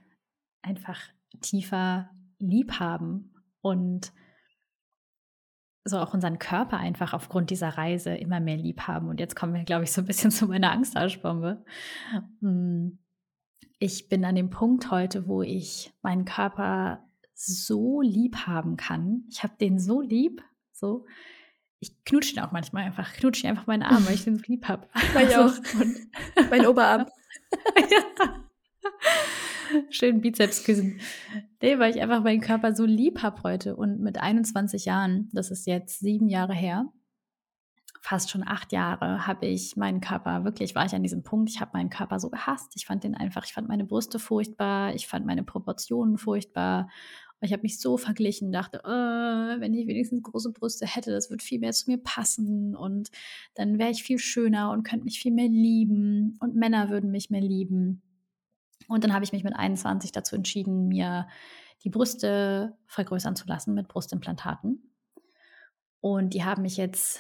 einfach tiefer lieb haben und so auch unseren Körper einfach aufgrund dieser Reise immer mehr lieb haben. Und jetzt kommen wir, glaube ich, so ein bisschen zu meiner Angsthaschbombe. Hm. Ich bin an dem Punkt heute, wo ich meinen Körper so lieb haben kann. Ich habe den so lieb, so. Ich knutsche ihn auch manchmal einfach, knutsche ihn einfach meinen Arm, weil ich den so lieb habe. Ich also, auch. mein Oberarm. Ja. Schön Bizeps küssen. Nee, weil ich einfach meinen Körper so lieb habe heute. Und mit 21 Jahren, das ist jetzt sieben Jahre her, fast schon acht Jahre, habe ich meinen Körper, wirklich war ich an diesem Punkt, ich habe meinen Körper so gehasst. Ich fand den einfach, ich fand meine Brüste furchtbar, ich fand meine Proportionen furchtbar. Ich habe mich so verglichen, dachte, äh, wenn ich wenigstens große Brüste hätte, das würde viel mehr zu mir passen und dann wäre ich viel schöner und könnte mich viel mehr lieben und Männer würden mich mehr lieben. Und dann habe ich mich mit 21 dazu entschieden, mir die Brüste vergrößern zu lassen mit Brustimplantaten. Und die haben mich jetzt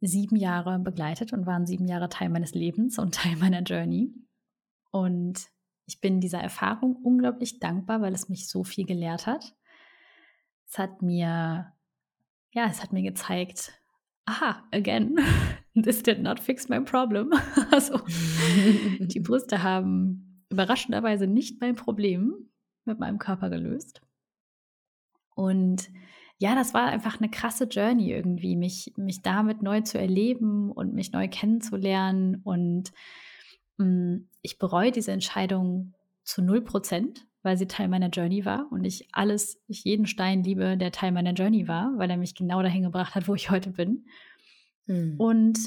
sieben Jahre begleitet und waren sieben Jahre Teil meines Lebens und Teil meiner Journey. Und ich bin dieser Erfahrung unglaublich dankbar, weil es mich so viel gelehrt hat. Es hat mir, ja, es hat mir gezeigt, aha, again, this did not fix my problem. Also, die Brüste haben überraschenderweise nicht mein Problem mit meinem Körper gelöst. Und ja, das war einfach eine krasse Journey irgendwie, mich, mich damit neu zu erleben und mich neu kennenzulernen. Und ich bereue diese Entscheidung zu 0 Prozent, weil sie Teil meiner Journey war und ich alles, ich jeden Stein liebe, der Teil meiner Journey war, weil er mich genau dahin gebracht hat, wo ich heute bin. Mhm. Und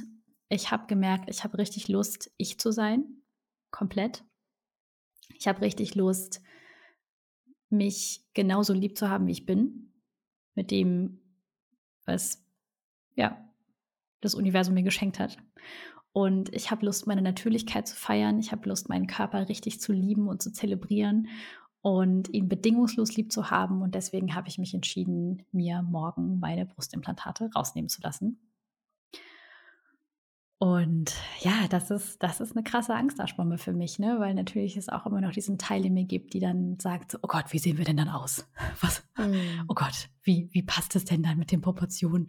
ich habe gemerkt, ich habe richtig Lust, ich zu sein, komplett. Ich habe richtig Lust, mich genauso lieb zu haben, wie ich bin, mit dem, was ja das Universum mir geschenkt hat. Und ich habe Lust, meine Natürlichkeit zu feiern. Ich habe Lust, meinen Körper richtig zu lieben und zu zelebrieren und ihn bedingungslos lieb zu haben. Und deswegen habe ich mich entschieden, mir morgen meine Brustimplantate rausnehmen zu lassen. Und ja, das ist, das ist eine krasse Angstdarschbombe für mich, ne? weil natürlich es auch immer noch diesen Teil in mir gibt, die dann sagt, oh Gott, wie sehen wir denn dann aus? Was? Mm. Oh Gott, wie, wie passt es denn dann mit den Proportionen?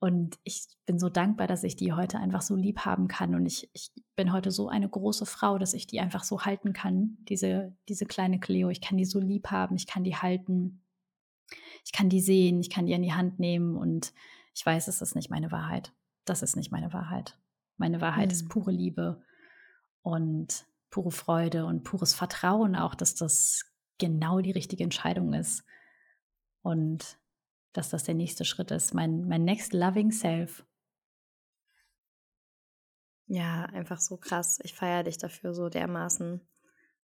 Und ich bin so dankbar, dass ich die heute einfach so lieb haben kann. Und ich, ich bin heute so eine große Frau, dass ich die einfach so halten kann, diese, diese kleine Cleo. Ich kann die so lieb haben, ich kann die halten, ich kann die sehen, ich kann die an die Hand nehmen. Und ich weiß, es ist nicht meine Wahrheit. Das ist nicht meine Wahrheit. Meine Wahrheit mhm. ist pure Liebe und pure Freude und pures Vertrauen auch, dass das genau die richtige Entscheidung ist. Und dass das der nächste Schritt ist, mein, mein next loving self. Ja, einfach so krass. Ich feiere dich dafür so dermaßen.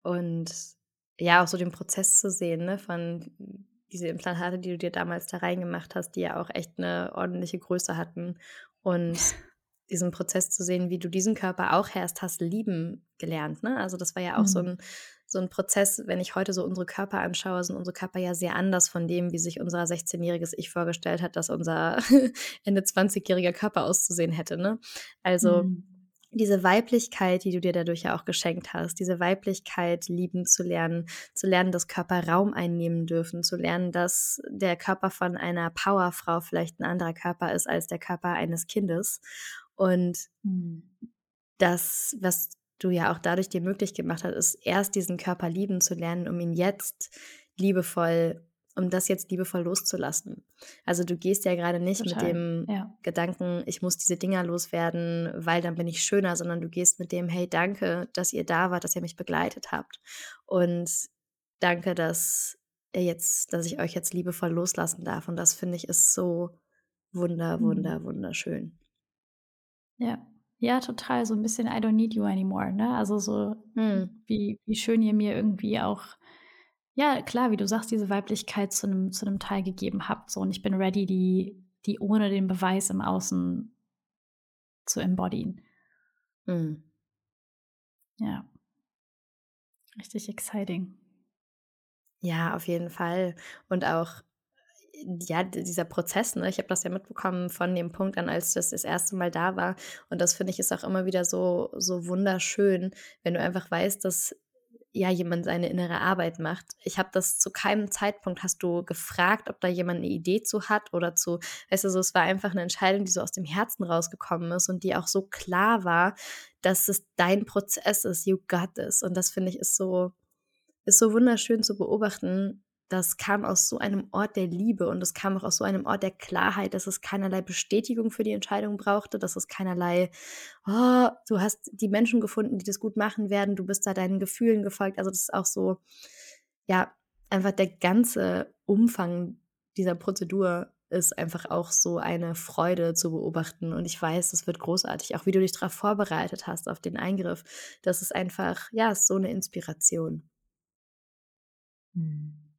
Und ja, auch so den Prozess zu sehen, ne, von diese Implantate, die du dir damals da reingemacht hast, die ja auch echt eine ordentliche Größe hatten. Und diesen Prozess zu sehen, wie du diesen Körper auch erst hast lieben gelernt. Ne? Also das war ja auch mhm. so, ein, so ein Prozess, wenn ich heute so unsere Körper anschaue, sind unsere Körper ja sehr anders von dem, wie sich unser 16-jähriges Ich vorgestellt hat, dass unser Ende 20-jähriger Körper auszusehen hätte. Ne? Also mhm. diese Weiblichkeit, die du dir dadurch ja auch geschenkt hast, diese Weiblichkeit lieben zu lernen, zu lernen, dass Körper Raum einnehmen dürfen, zu lernen, dass der Körper von einer Powerfrau vielleicht ein anderer Körper ist als der Körper eines Kindes und mhm. das, was du ja auch dadurch dir möglich gemacht hast, ist erst diesen Körper lieben zu lernen, um ihn jetzt liebevoll, um das jetzt liebevoll loszulassen. Also du gehst ja gerade nicht Total, mit dem ja. Gedanken, ich muss diese Dinger loswerden, weil dann bin ich schöner, sondern du gehst mit dem, hey, danke, dass ihr da wart, dass ihr mich begleitet habt. Und danke, dass ihr jetzt, dass ich euch jetzt liebevoll loslassen darf. Und das finde ich ist so wunder, mhm. wunder, wunderschön. Ja. Ja, total. So ein bisschen I don't need you anymore, ne? Also so, hm. wie, wie schön ihr mir irgendwie auch, ja, klar, wie du sagst, diese Weiblichkeit zu einem, zu einem Teil gegeben habt. So, und ich bin ready, die, die ohne den Beweis im Außen zu embodyen. Hm. Ja. Richtig exciting. Ja, auf jeden Fall. Und auch ja, dieser Prozess, ne? ich habe das ja mitbekommen von dem Punkt an, als das das erste Mal da war. Und das finde ich ist auch immer wieder so, so wunderschön, wenn du einfach weißt, dass ja jemand seine innere Arbeit macht. Ich habe das zu keinem Zeitpunkt hast du gefragt, ob da jemand eine Idee zu hat oder zu, weißt du, so, es war einfach eine Entscheidung, die so aus dem Herzen rausgekommen ist und die auch so klar war, dass es dein Prozess ist, you got this. Und das finde ich ist so, ist so wunderschön zu beobachten, das kam aus so einem Ort der Liebe und es kam auch aus so einem Ort der Klarheit, dass es keinerlei Bestätigung für die Entscheidung brauchte, dass es keinerlei, oh, du hast die Menschen gefunden, die das gut machen werden, du bist da deinen Gefühlen gefolgt. Also das ist auch so, ja, einfach der ganze Umfang dieser Prozedur ist einfach auch so eine Freude zu beobachten. Und ich weiß, es wird großartig, auch wie du dich darauf vorbereitet hast, auf den Eingriff. Das ist einfach, ja, so eine Inspiration. Hm.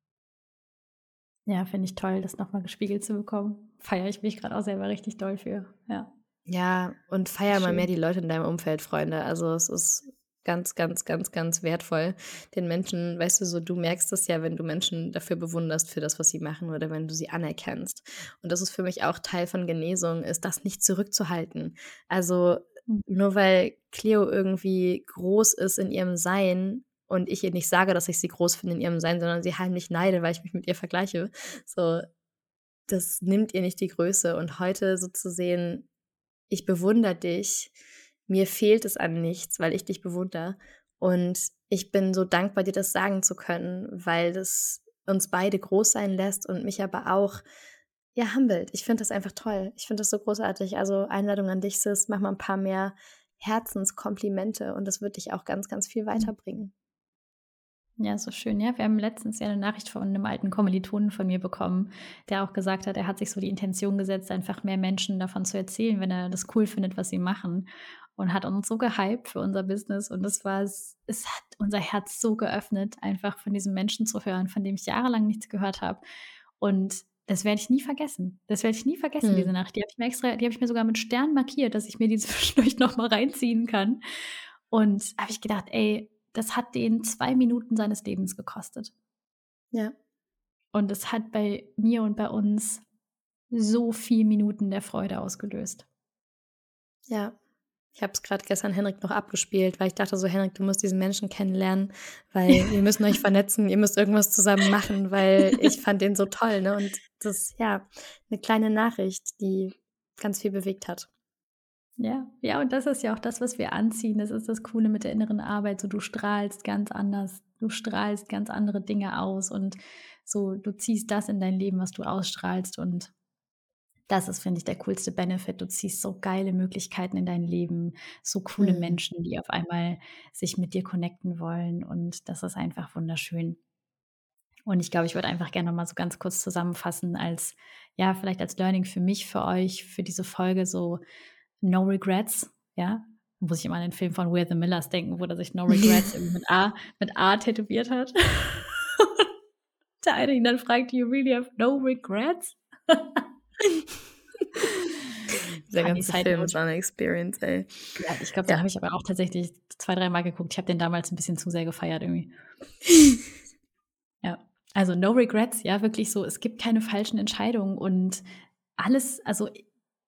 Ja, finde ich toll, das nochmal gespiegelt zu bekommen. Feiere ich mich gerade auch selber richtig doll für. Ja. Ja, und feier mal mehr die Leute in deinem Umfeld, Freunde. Also es ist ganz, ganz, ganz, ganz wertvoll, den Menschen, weißt du, so du merkst es ja, wenn du Menschen dafür bewunderst für das, was sie machen oder wenn du sie anerkennst. Und das ist für mich auch Teil von Genesung, ist das nicht zurückzuhalten. Also hm. nur weil Cleo irgendwie groß ist in ihrem Sein, und ich ihr nicht sage, dass ich sie groß finde in ihrem Sein, sondern sie heimlich neide, weil ich mich mit ihr vergleiche. So, das nimmt ihr nicht die Größe. Und heute so zu sehen, ich bewundere dich, mir fehlt es an nichts, weil ich dich bewundere. Und ich bin so dankbar, dir das sagen zu können, weil das uns beide groß sein lässt und mich aber auch ja, humbelt. Ich finde das einfach toll. Ich finde das so großartig. Also Einladung an dich, Sis, mach mal ein paar mehr Herzenskomplimente und das wird dich auch ganz, ganz viel mhm. weiterbringen. Ja, so schön. Ja, wir haben letztens ja eine Nachricht von einem alten Kommilitonen von mir bekommen, der auch gesagt hat, er hat sich so die Intention gesetzt, einfach mehr Menschen davon zu erzählen, wenn er das cool findet, was sie machen. Und hat uns so gehypt für unser Business. Und es war, es hat unser Herz so geöffnet, einfach von diesem Menschen zu hören, von dem ich jahrelang nichts gehört habe. Und das werde ich nie vergessen. Das werde ich nie vergessen, hm. diese Nacht. Die habe ich mir extra, die habe ich mir sogar mit Stern markiert, dass ich mir die zwischendurch nochmal reinziehen kann. Und habe ich gedacht, ey, das hat den zwei Minuten seines Lebens gekostet. Ja. Und es hat bei mir und bei uns so viele Minuten der Freude ausgelöst. Ja. Ich habe es gerade gestern Henrik noch abgespielt, weil ich dachte so, Henrik, du musst diesen Menschen kennenlernen, weil wir müssen euch vernetzen, ihr müsst irgendwas zusammen machen, weil ich fand den so toll, ne? Und das, ja, eine kleine Nachricht, die ganz viel bewegt hat. Ja, ja, und das ist ja auch das, was wir anziehen. Das ist das Coole mit der inneren Arbeit. So, du strahlst ganz anders, du strahlst ganz andere Dinge aus und so, du ziehst das in dein Leben, was du ausstrahlst. Und das ist, finde ich, der coolste Benefit. Du ziehst so geile Möglichkeiten in dein Leben, so coole mhm. Menschen, die auf einmal sich mit dir connecten wollen. Und das ist einfach wunderschön. Und ich glaube, ich würde einfach gerne noch mal so ganz kurz zusammenfassen als, ja, vielleicht als Learning für mich, für euch, für diese Folge so No Regrets, ja. Muss ich immer an den Film von We're the Millers denken, wo er sich No Regrets mit A, mit A tätowiert hat. Der eine ihn dann fragt, you really have no regrets? Der ganze Film ist eine Experience, ey. Ja, ich glaube, ja. den habe ich aber auch tatsächlich zwei, drei Mal geguckt. Ich habe den damals ein bisschen zu sehr gefeiert irgendwie. ja, also no regrets, ja, wirklich so. Es gibt keine falschen Entscheidungen und alles, also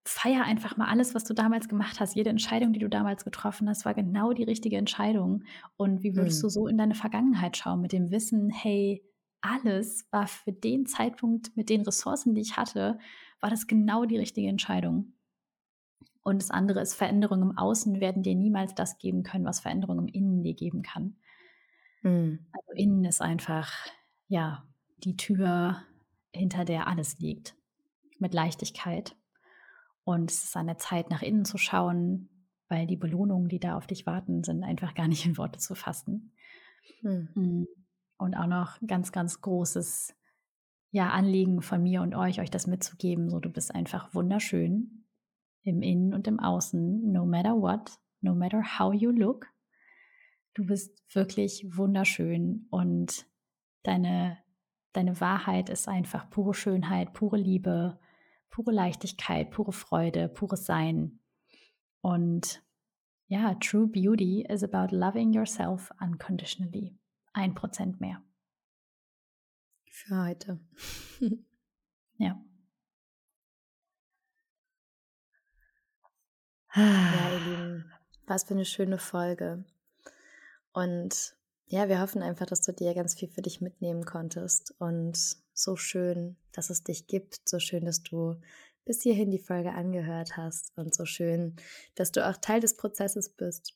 feier einfach mal alles, was du damals gemacht hast. Jede Entscheidung, die du damals getroffen hast, war genau die richtige Entscheidung. Und wie würdest hm. du so in deine Vergangenheit schauen mit dem Wissen, hey, alles war für den Zeitpunkt mit den Ressourcen, die ich hatte, war das genau die richtige Entscheidung. Und das andere ist, Veränderungen im Außen werden dir niemals das geben können, was Veränderungen im Innen dir geben kann. Mhm. Also innen ist einfach, ja, die Tür, hinter der alles liegt. Mit Leichtigkeit. Und es ist an der Zeit, nach innen zu schauen, weil die Belohnungen, die da auf dich warten, sind einfach gar nicht in Worte zu fassen. Mhm. Und auch noch ganz, ganz großes ja, Anliegen von mir und euch, euch das mitzugeben. So, du bist einfach wunderschön im Innen und im Außen, no matter what, no matter how you look. Du bist wirklich wunderschön und deine, deine Wahrheit ist einfach pure Schönheit, pure Liebe, pure Leichtigkeit, pure Freude, pures Sein. Und ja, True Beauty is about loving yourself unconditionally. Ein Prozent mehr. Für heute. ja. Ja, ihr Lieben, was für eine schöne Folge. Und ja, wir hoffen einfach, dass du dir ganz viel für dich mitnehmen konntest. Und so schön, dass es dich gibt. So schön, dass du bis hierhin die Folge angehört hast. Und so schön, dass du auch Teil des Prozesses bist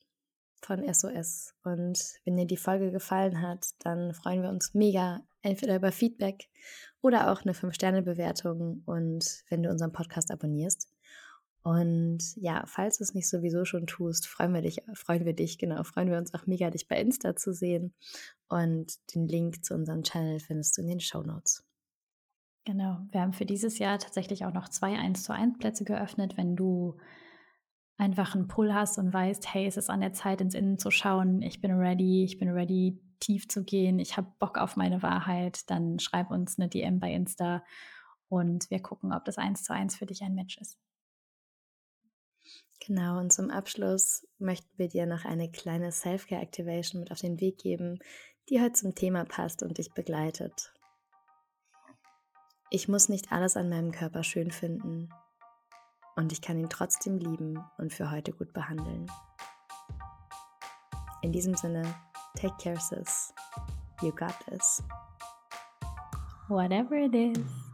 von SOS. Und wenn dir die Folge gefallen hat, dann freuen wir uns mega, entweder über Feedback oder auch eine 5-Sterne-Bewertung und wenn du unseren Podcast abonnierst. Und ja, falls du es nicht sowieso schon tust, freuen wir dich, freuen wir dich, genau, freuen wir uns auch mega, dich bei Insta zu sehen. Und den Link zu unserem Channel findest du in den Show Notes. Genau, wir haben für dieses Jahr tatsächlich auch noch zwei 1 zu 1 Plätze geöffnet, wenn du einfach einen Pull hast und weißt, hey, es ist an der Zeit, ins Innen zu schauen, ich bin ready, ich bin ready, tief zu gehen, ich habe Bock auf meine Wahrheit, dann schreib uns eine DM bei Insta und wir gucken, ob das eins zu eins für dich ein Match ist. Genau, und zum Abschluss möchten wir dir noch eine kleine Self-Care-Activation mit auf den Weg geben, die heute zum Thema passt und dich begleitet. Ich muss nicht alles an meinem Körper schön finden und ich kann ihn trotzdem lieben und für heute gut behandeln. In diesem Sinne, take care, sis. You got this. Whatever it is.